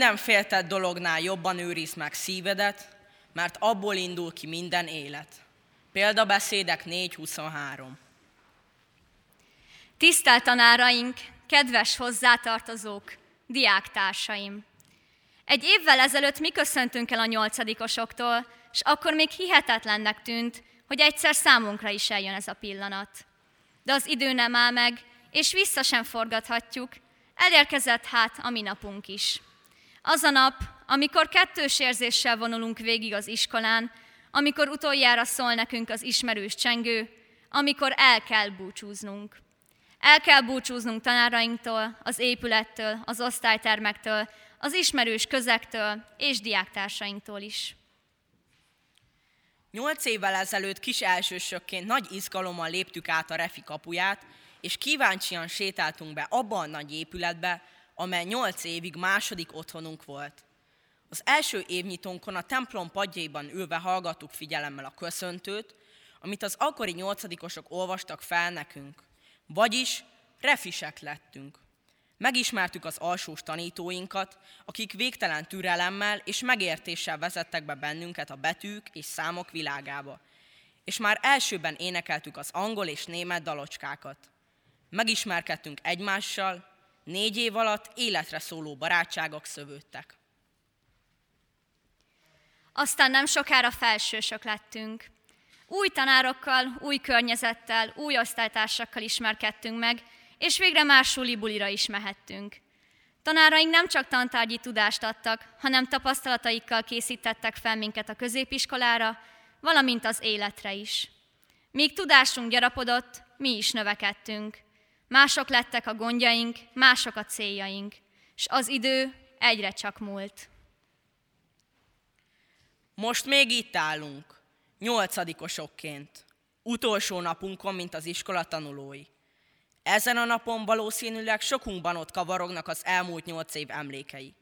Minden féltett dolognál jobban őriz meg szívedet, mert abból indul ki minden élet. Példabeszédek 4.23 Tisztelt tanáraink, kedves hozzátartozók, diáktársaim! Egy évvel ezelőtt mi köszöntünk el a nyolcadikosoktól, és akkor még hihetetlennek tűnt, hogy egyszer számunkra is eljön ez a pillanat. De az idő nem áll meg, és vissza sem forgathatjuk, elérkezett hát a mi napunk is. Az a nap, amikor kettős érzéssel vonulunk végig az iskolán, amikor utoljára szól nekünk az ismerős csengő, amikor el kell búcsúznunk. El kell búcsúznunk tanárainktól, az épülettől, az osztálytermektől, az ismerős közektől és diáktársainktól is. Nyolc évvel ezelőtt kis elsősökként nagy izgalommal léptük át a refi kapuját, és kíváncsian sétáltunk be abba a nagy épületbe, amely nyolc évig második otthonunk volt. Az első évnyitónkon a templom padjaiban ülve hallgattuk figyelemmel a köszöntőt, amit az akkori nyolcadikosok olvastak fel nekünk. Vagyis refisek lettünk. Megismertük az alsós tanítóinkat, akik végtelen türelemmel és megértéssel vezettek be bennünket a betűk és számok világába. És már elsőben énekeltük az angol és német dalocskákat. Megismerkedtünk egymással, négy év alatt életre szóló barátságok szövődtek. Aztán nem sokára felsősök lettünk. Új tanárokkal, új környezettel, új osztálytársakkal ismerkedtünk meg, és végre más suli-bulira is mehettünk. Tanáraink nem csak tantárgyi tudást adtak, hanem tapasztalataikkal készítettek fel minket a középiskolára, valamint az életre is. Míg tudásunk gyarapodott, mi is növekedtünk. Mások lettek a gondjaink, mások a céljaink, és az idő egyre csak múlt. Most még itt állunk, nyolcadikosokként, utolsó napunkon, mint az iskola tanulói. Ezen a napon valószínűleg sokunkban ott kavarognak az elmúlt nyolc év emlékei.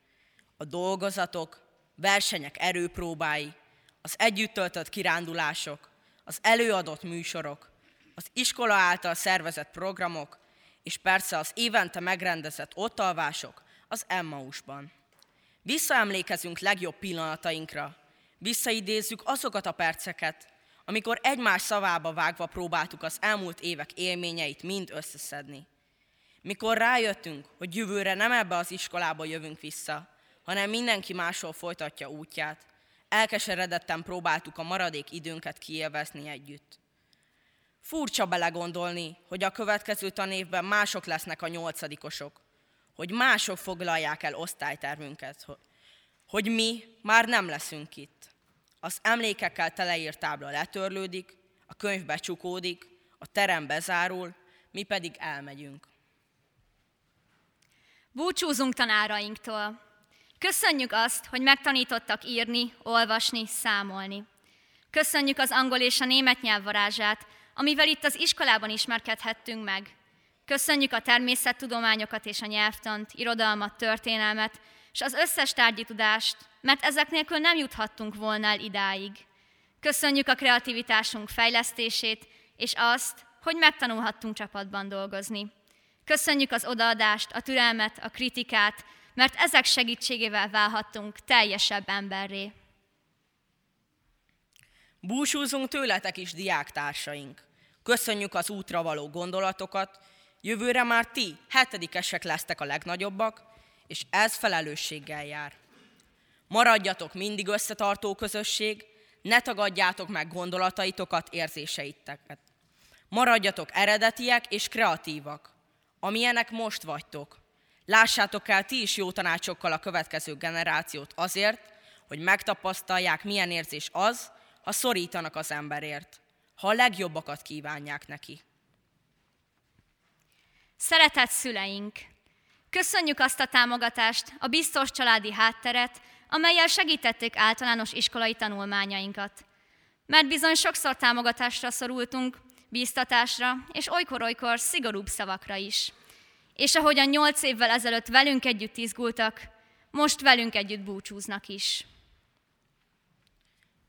A dolgozatok, versenyek erőpróbái, az együtt töltött kirándulások, az előadott műsorok, az iskola által szervezett programok, és persze az évente megrendezett ottalvások az Emmausban. Visszaemlékezünk legjobb pillanatainkra, visszaidézzük azokat a perceket, amikor egymás szavába vágva próbáltuk az elmúlt évek élményeit mind összeszedni. Mikor rájöttünk, hogy jövőre nem ebbe az iskolába jövünk vissza, hanem mindenki máshol folytatja útját, elkeseredetten próbáltuk a maradék időnket kiélvezni együtt. Furcsa belegondolni, hogy a következő tanévben mások lesznek a nyolcadikosok, hogy mások foglalják el osztálytermünket, hogy mi már nem leszünk itt. Az emlékekkel teleírt tábla letörlődik, a könyv becsukódik, a terem bezárul, mi pedig elmegyünk. Búcsúzunk tanárainktól. Köszönjük azt, hogy megtanítottak írni, olvasni, számolni. Köszönjük az angol és a német nyelvvarázsát, amivel itt az iskolában ismerkedhettünk meg. Köszönjük a természettudományokat és a nyelvtant, irodalmat, történelmet, és az összes tárgyi tudást, mert ezek nélkül nem juthattunk volna el idáig. Köszönjük a kreativitásunk fejlesztését, és azt, hogy megtanulhattunk csapatban dolgozni. Köszönjük az odaadást, a türelmet, a kritikát, mert ezek segítségével válhattunk teljesebb emberré. Búsúzunk tőletek is, diáktársaink. Köszönjük az útra való gondolatokat, jövőre már ti, hetedikesek lesztek a legnagyobbak, és ez felelősséggel jár. Maradjatok mindig összetartó közösség, ne tagadjátok meg gondolataitokat, érzéseiteket. Maradjatok eredetiek és kreatívak, amilyenek most vagytok. Lássátok el ti is jó tanácsokkal a következő generációt azért, hogy megtapasztalják, milyen érzés az, ha szorítanak az emberért, ha a legjobbakat kívánják neki. Szeretett szüleink! Köszönjük azt a támogatást, a biztos családi hátteret, amelyel segítették általános iskolai tanulmányainkat. Mert bizony sokszor támogatásra szorultunk, bíztatásra, és olykor-olykor szigorúbb szavakra is. És ahogyan nyolc évvel ezelőtt velünk együtt izgultak, most velünk együtt búcsúznak is.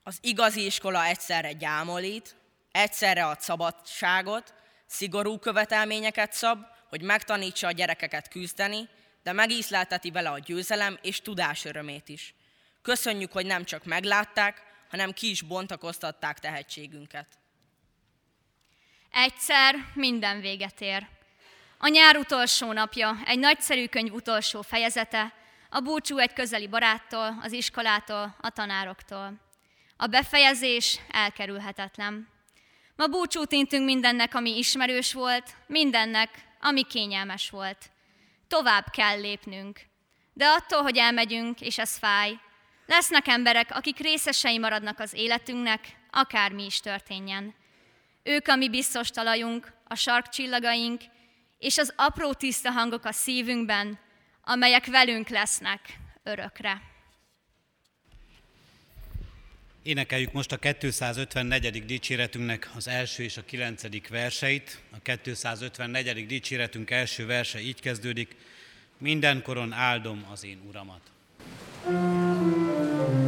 Az igazi iskola egyszerre gyámolít, egyszerre ad szabadságot, szigorú követelményeket szab, hogy megtanítsa a gyerekeket küzdeni, de megízlelteti vele a győzelem és tudás örömét is. Köszönjük, hogy nem csak meglátták, hanem ki is bontakoztatták tehetségünket. Egyszer minden véget ér. A nyár utolsó napja, egy nagyszerű könyv utolsó fejezete, a búcsú egy közeli baráttól, az iskolától, a tanároktól. A befejezés elkerülhetetlen. Ma búcsút intünk mindennek, ami ismerős volt, mindennek, ami kényelmes volt. Tovább kell lépnünk. De attól, hogy elmegyünk, és ez fáj, lesznek emberek, akik részesei maradnak az életünknek, akármi is történjen. Ők a mi biztos talajunk, a sarkcsillagaink, és az apró tiszta hangok a szívünkben, amelyek velünk lesznek örökre. Énekeljük most a 254. dicséretünknek az első és a kilencedik verseit. A 254. dicséretünk első verse így kezdődik. Mindenkoron áldom az én Uramat. thank you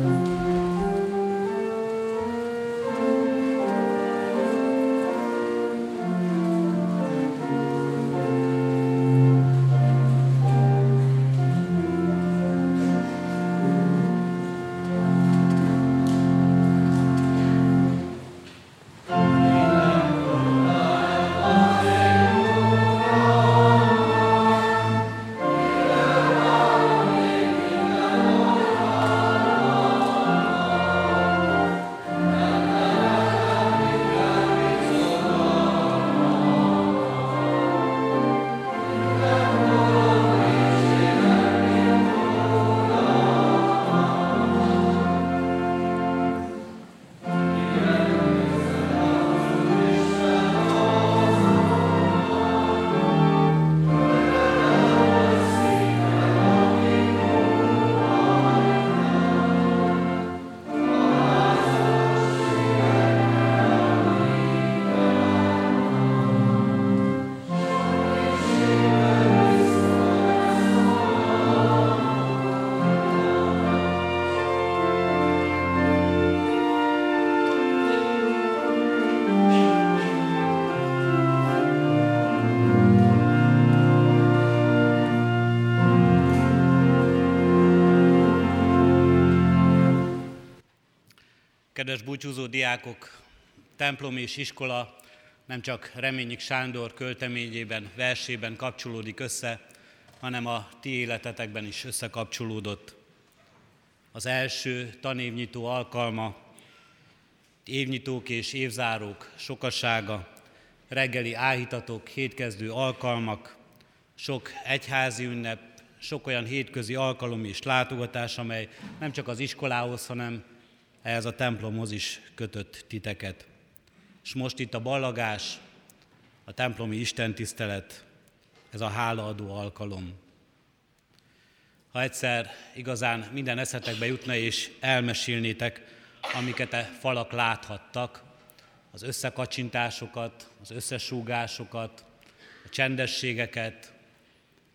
Kedves búcsúzó diákok, templom és iskola nem csak Reményik Sándor költeményében, versében kapcsolódik össze, hanem a ti életetekben is összekapcsolódott. Az első tanévnyitó alkalma, évnyitók és évzárók sokasága, reggeli áhítatok, hétkezdő alkalmak, sok egyházi ünnep, sok olyan hétközi alkalom és látogatás, amely nem csak az iskolához, hanem ehhez a templomhoz is kötött titeket. És most itt a ballagás, a templomi istentisztelet, ez a hálaadó alkalom. Ha egyszer igazán minden eszetekbe jutna és elmesélnétek, amiket a falak láthattak, az összekacsintásokat, az összesúgásokat, a csendességeket,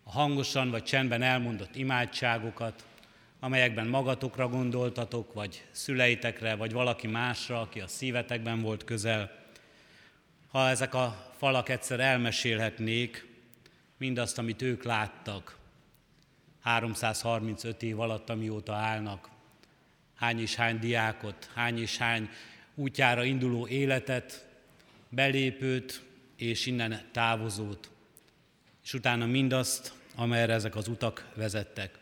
a hangosan vagy csendben elmondott imádságokat, amelyekben magatokra gondoltatok, vagy szüleitekre, vagy valaki másra, aki a szívetekben volt közel. Ha ezek a falak egyszer elmesélhetnék mindazt, amit ők láttak, 335 év alatt, amióta állnak, hány és hány diákot, hány és hány útjára induló életet, belépőt és innen távozót, és utána mindazt, amerre ezek az utak vezettek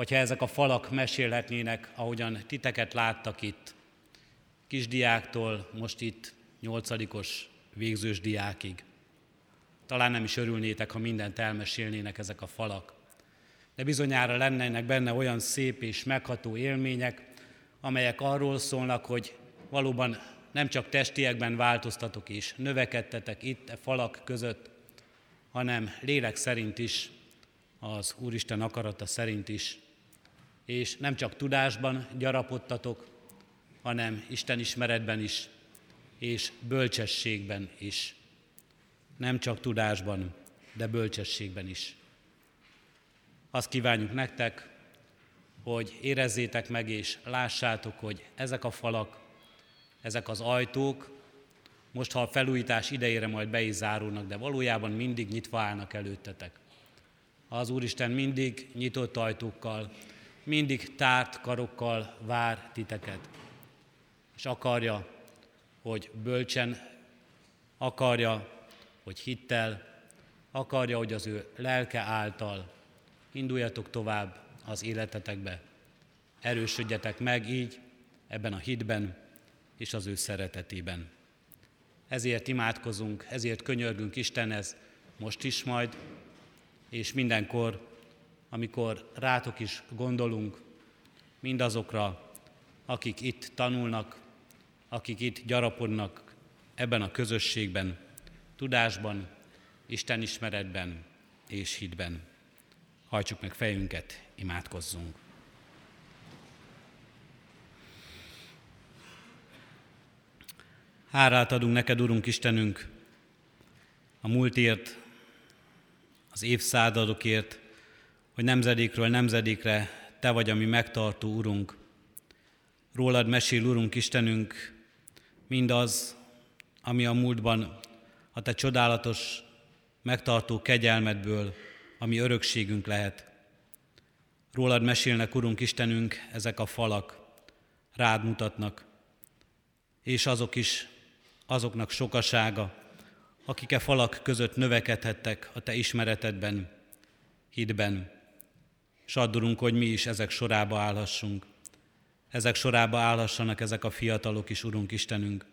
vagy ha ezek a falak mesélhetnének, ahogyan titeket láttak itt, kisdiáktól most itt nyolcadikos végzős diákig. Talán nem is örülnétek, ha mindent elmesélnének ezek a falak. De bizonyára lennének benne olyan szép és megható élmények, amelyek arról szólnak, hogy valóban nem csak testiekben változtatok és növekedtetek itt a e falak között, hanem lélek szerint is, az Úristen akarata szerint is és nem csak tudásban gyarapodtatok, hanem Isten ismeretben is, és bölcsességben is. Nem csak tudásban, de bölcsességben is. Azt kívánjuk nektek, hogy érezzétek meg és lássátok, hogy ezek a falak, ezek az ajtók, most ha a felújítás idejére majd be is zárulnak, de valójában mindig nyitva állnak előttetek. Az Úristen mindig nyitott ajtókkal, mindig tárt karokkal vár titeket. És akarja, hogy bölcsen, akarja, hogy hittel, akarja, hogy az ő lelke által induljatok tovább az életetekbe. Erősödjetek meg így ebben a hitben és az ő szeretetében. Ezért imádkozunk, ezért könyörgünk Istenhez, most is majd, és mindenkor, amikor rátok is gondolunk, mindazokra, akik itt tanulnak, akik itt gyarapodnak ebben a közösségben, tudásban, Isten ismeretben és hitben. Hajtsuk meg fejünket, imádkozzunk. Hálát adunk neked, Urunk Istenünk, a múltért, az évszázadokért, hogy nemzedékről nemzedékre Te vagy a mi megtartó Urunk. Rólad mesél, Urunk Istenünk, mindaz, ami a múltban a Te csodálatos, megtartó kegyelmedből, ami örökségünk lehet. Rólad mesélnek, Urunk Istenünk, ezek a falak, rád mutatnak, és azok is, azoknak sokasága, akik e falak között növekedhettek a Te ismeretedben, hitben. S addulunk, hogy mi is ezek sorába állhassunk. Ezek sorába állhassanak ezek a fiatalok is, Urunk Istenünk.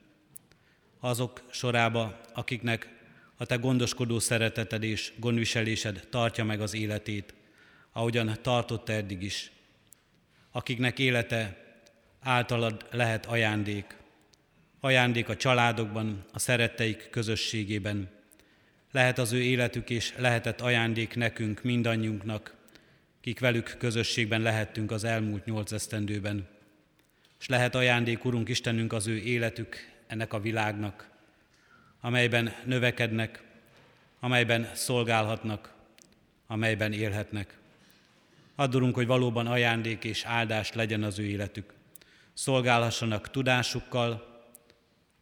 Azok sorába, akiknek a Te gondoskodó szereteted és gondviselésed tartja meg az életét, ahogyan tartotta eddig is. Akiknek élete általad lehet ajándék, ajándék a családokban, a szeretteik közösségében. Lehet az ő életük és lehetett ajándék nekünk, mindannyiunknak, kik velük közösségben lehettünk az elmúlt nyolc esztendőben. És lehet ajándék, Urunk Istenünk, az ő életük ennek a világnak, amelyben növekednek, amelyben szolgálhatnak, amelyben élhetnek. Addurunk, hogy valóban ajándék és áldás legyen az ő életük. Szolgálhassanak tudásukkal,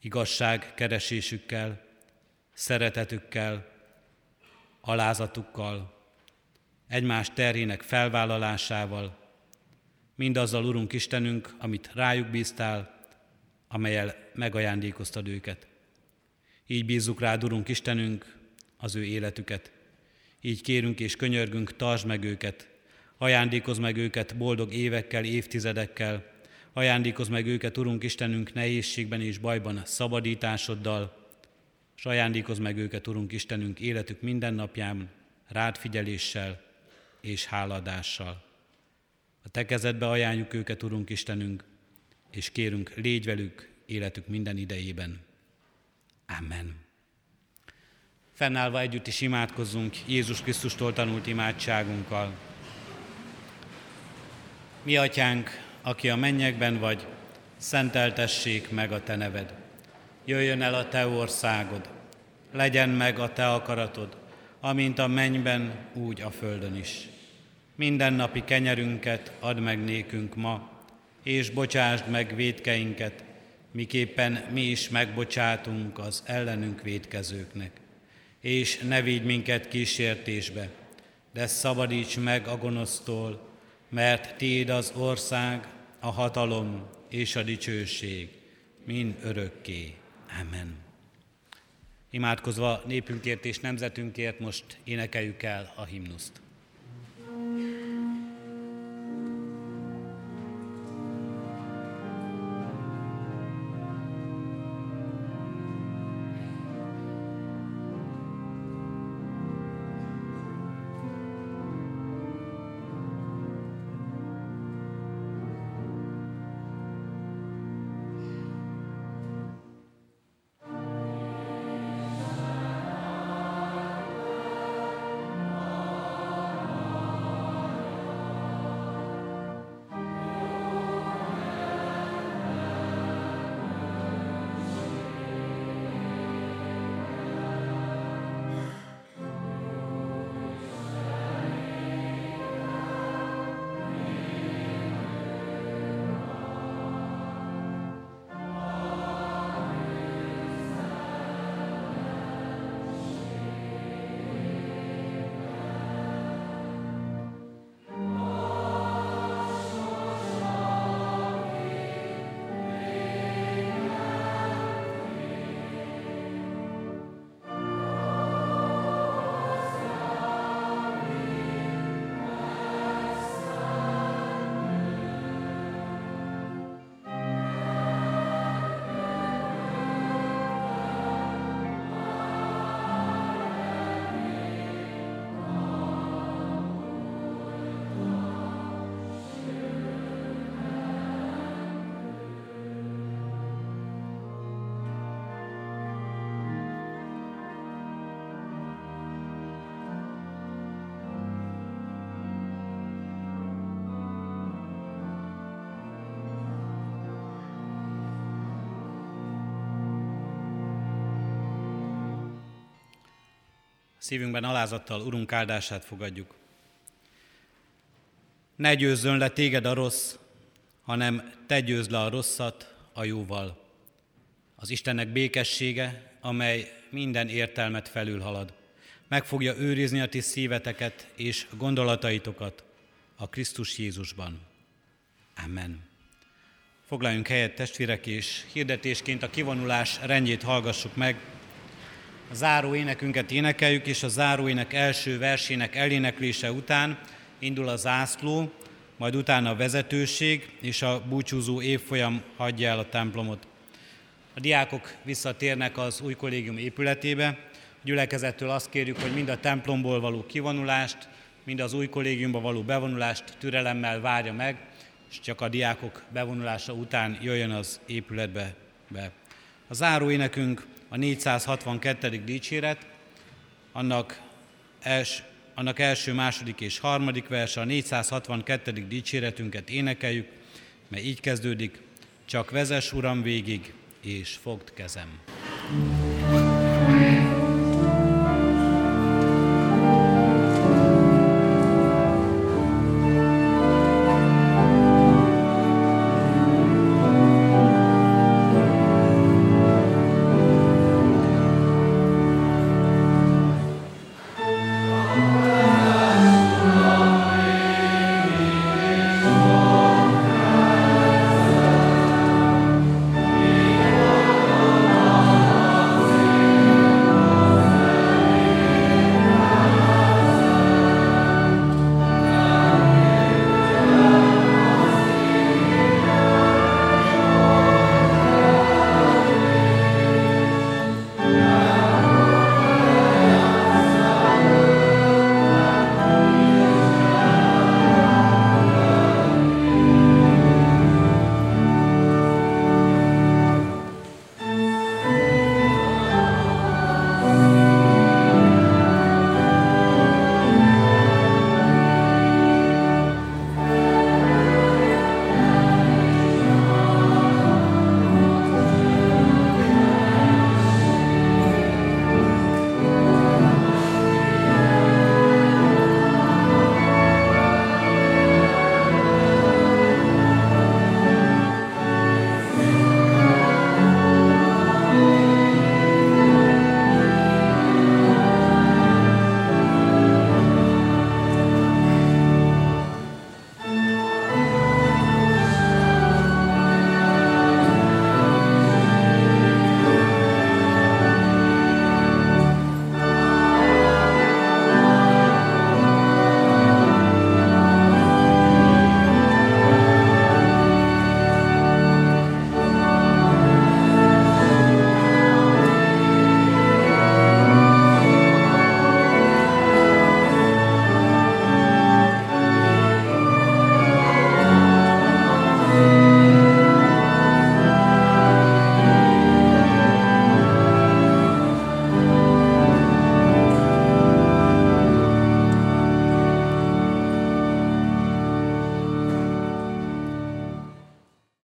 igazság keresésükkel, szeretetükkel, alázatukkal, egymás terhének felvállalásával, mindazzal, Urunk Istenünk, amit rájuk bíztál, amelyel megajándékoztad őket. Így bízzuk rád, Urunk Istenünk, az ő életüket. Így kérünk és könyörgünk, tartsd meg őket, ajándékozz meg őket boldog évekkel, évtizedekkel, Ajándékozz meg őket, Urunk Istenünk, nehézségben és bajban szabadításoddal, és ajándékozz meg őket, Urunk Istenünk, életük mindennapján, rád figyeléssel és háladással. A Te kezedbe ajánljuk őket, Urunk Istenünk, és kérünk, légy velük életük minden idejében. Amen. Fennállva együtt is imádkozzunk Jézus Krisztustól tanult imádságunkkal. Mi atyánk, aki a mennyekben vagy, szenteltessék meg a te neved. Jöjjön el a te országod, legyen meg a te akaratod, amint a mennyben, úgy a földön is. Minden napi kenyerünket add meg nékünk ma, és bocsásd meg védkeinket, miképpen mi is megbocsátunk az ellenünk védkezőknek. És ne vigy minket kísértésbe, de szabadíts meg a gonosztól, mert Tiéd az ország, a hatalom és a dicsőség mind örökké. Amen. Imádkozva népünkért és nemzetünkért most énekeljük el a himnuszt. Szívünkben alázattal Urunk áldását fogadjuk. Ne győzzön le téged a rossz, hanem te győzd le a rosszat a jóval. Az Istennek békessége, amely minden értelmet felülhalad, meg fogja őrizni a ti szíveteket és gondolataitokat a Krisztus Jézusban. Amen. Foglaljunk helyet, testvérek, és hirdetésként a kivonulás rendjét hallgassuk meg. A záró énekünket énekeljük, és a záró ének első versének eléneklése után indul a zászló, majd utána a vezetőség és a búcsúzó évfolyam hagyja el a templomot. A diákok visszatérnek az új kollégium épületébe. A gyülekezettől azt kérjük, hogy mind a templomból való kivonulást, mind az új kollégiumba való bevonulást türelemmel várja meg, és csak a diákok bevonulása után jöjjön az épületbe be. A záró énekünk a 462. dicséret, annak, els, annak első, második és harmadik verse, a 462. dicséretünket énekeljük, mert így kezdődik, csak vezes Uram végig, és fogd kezem. thank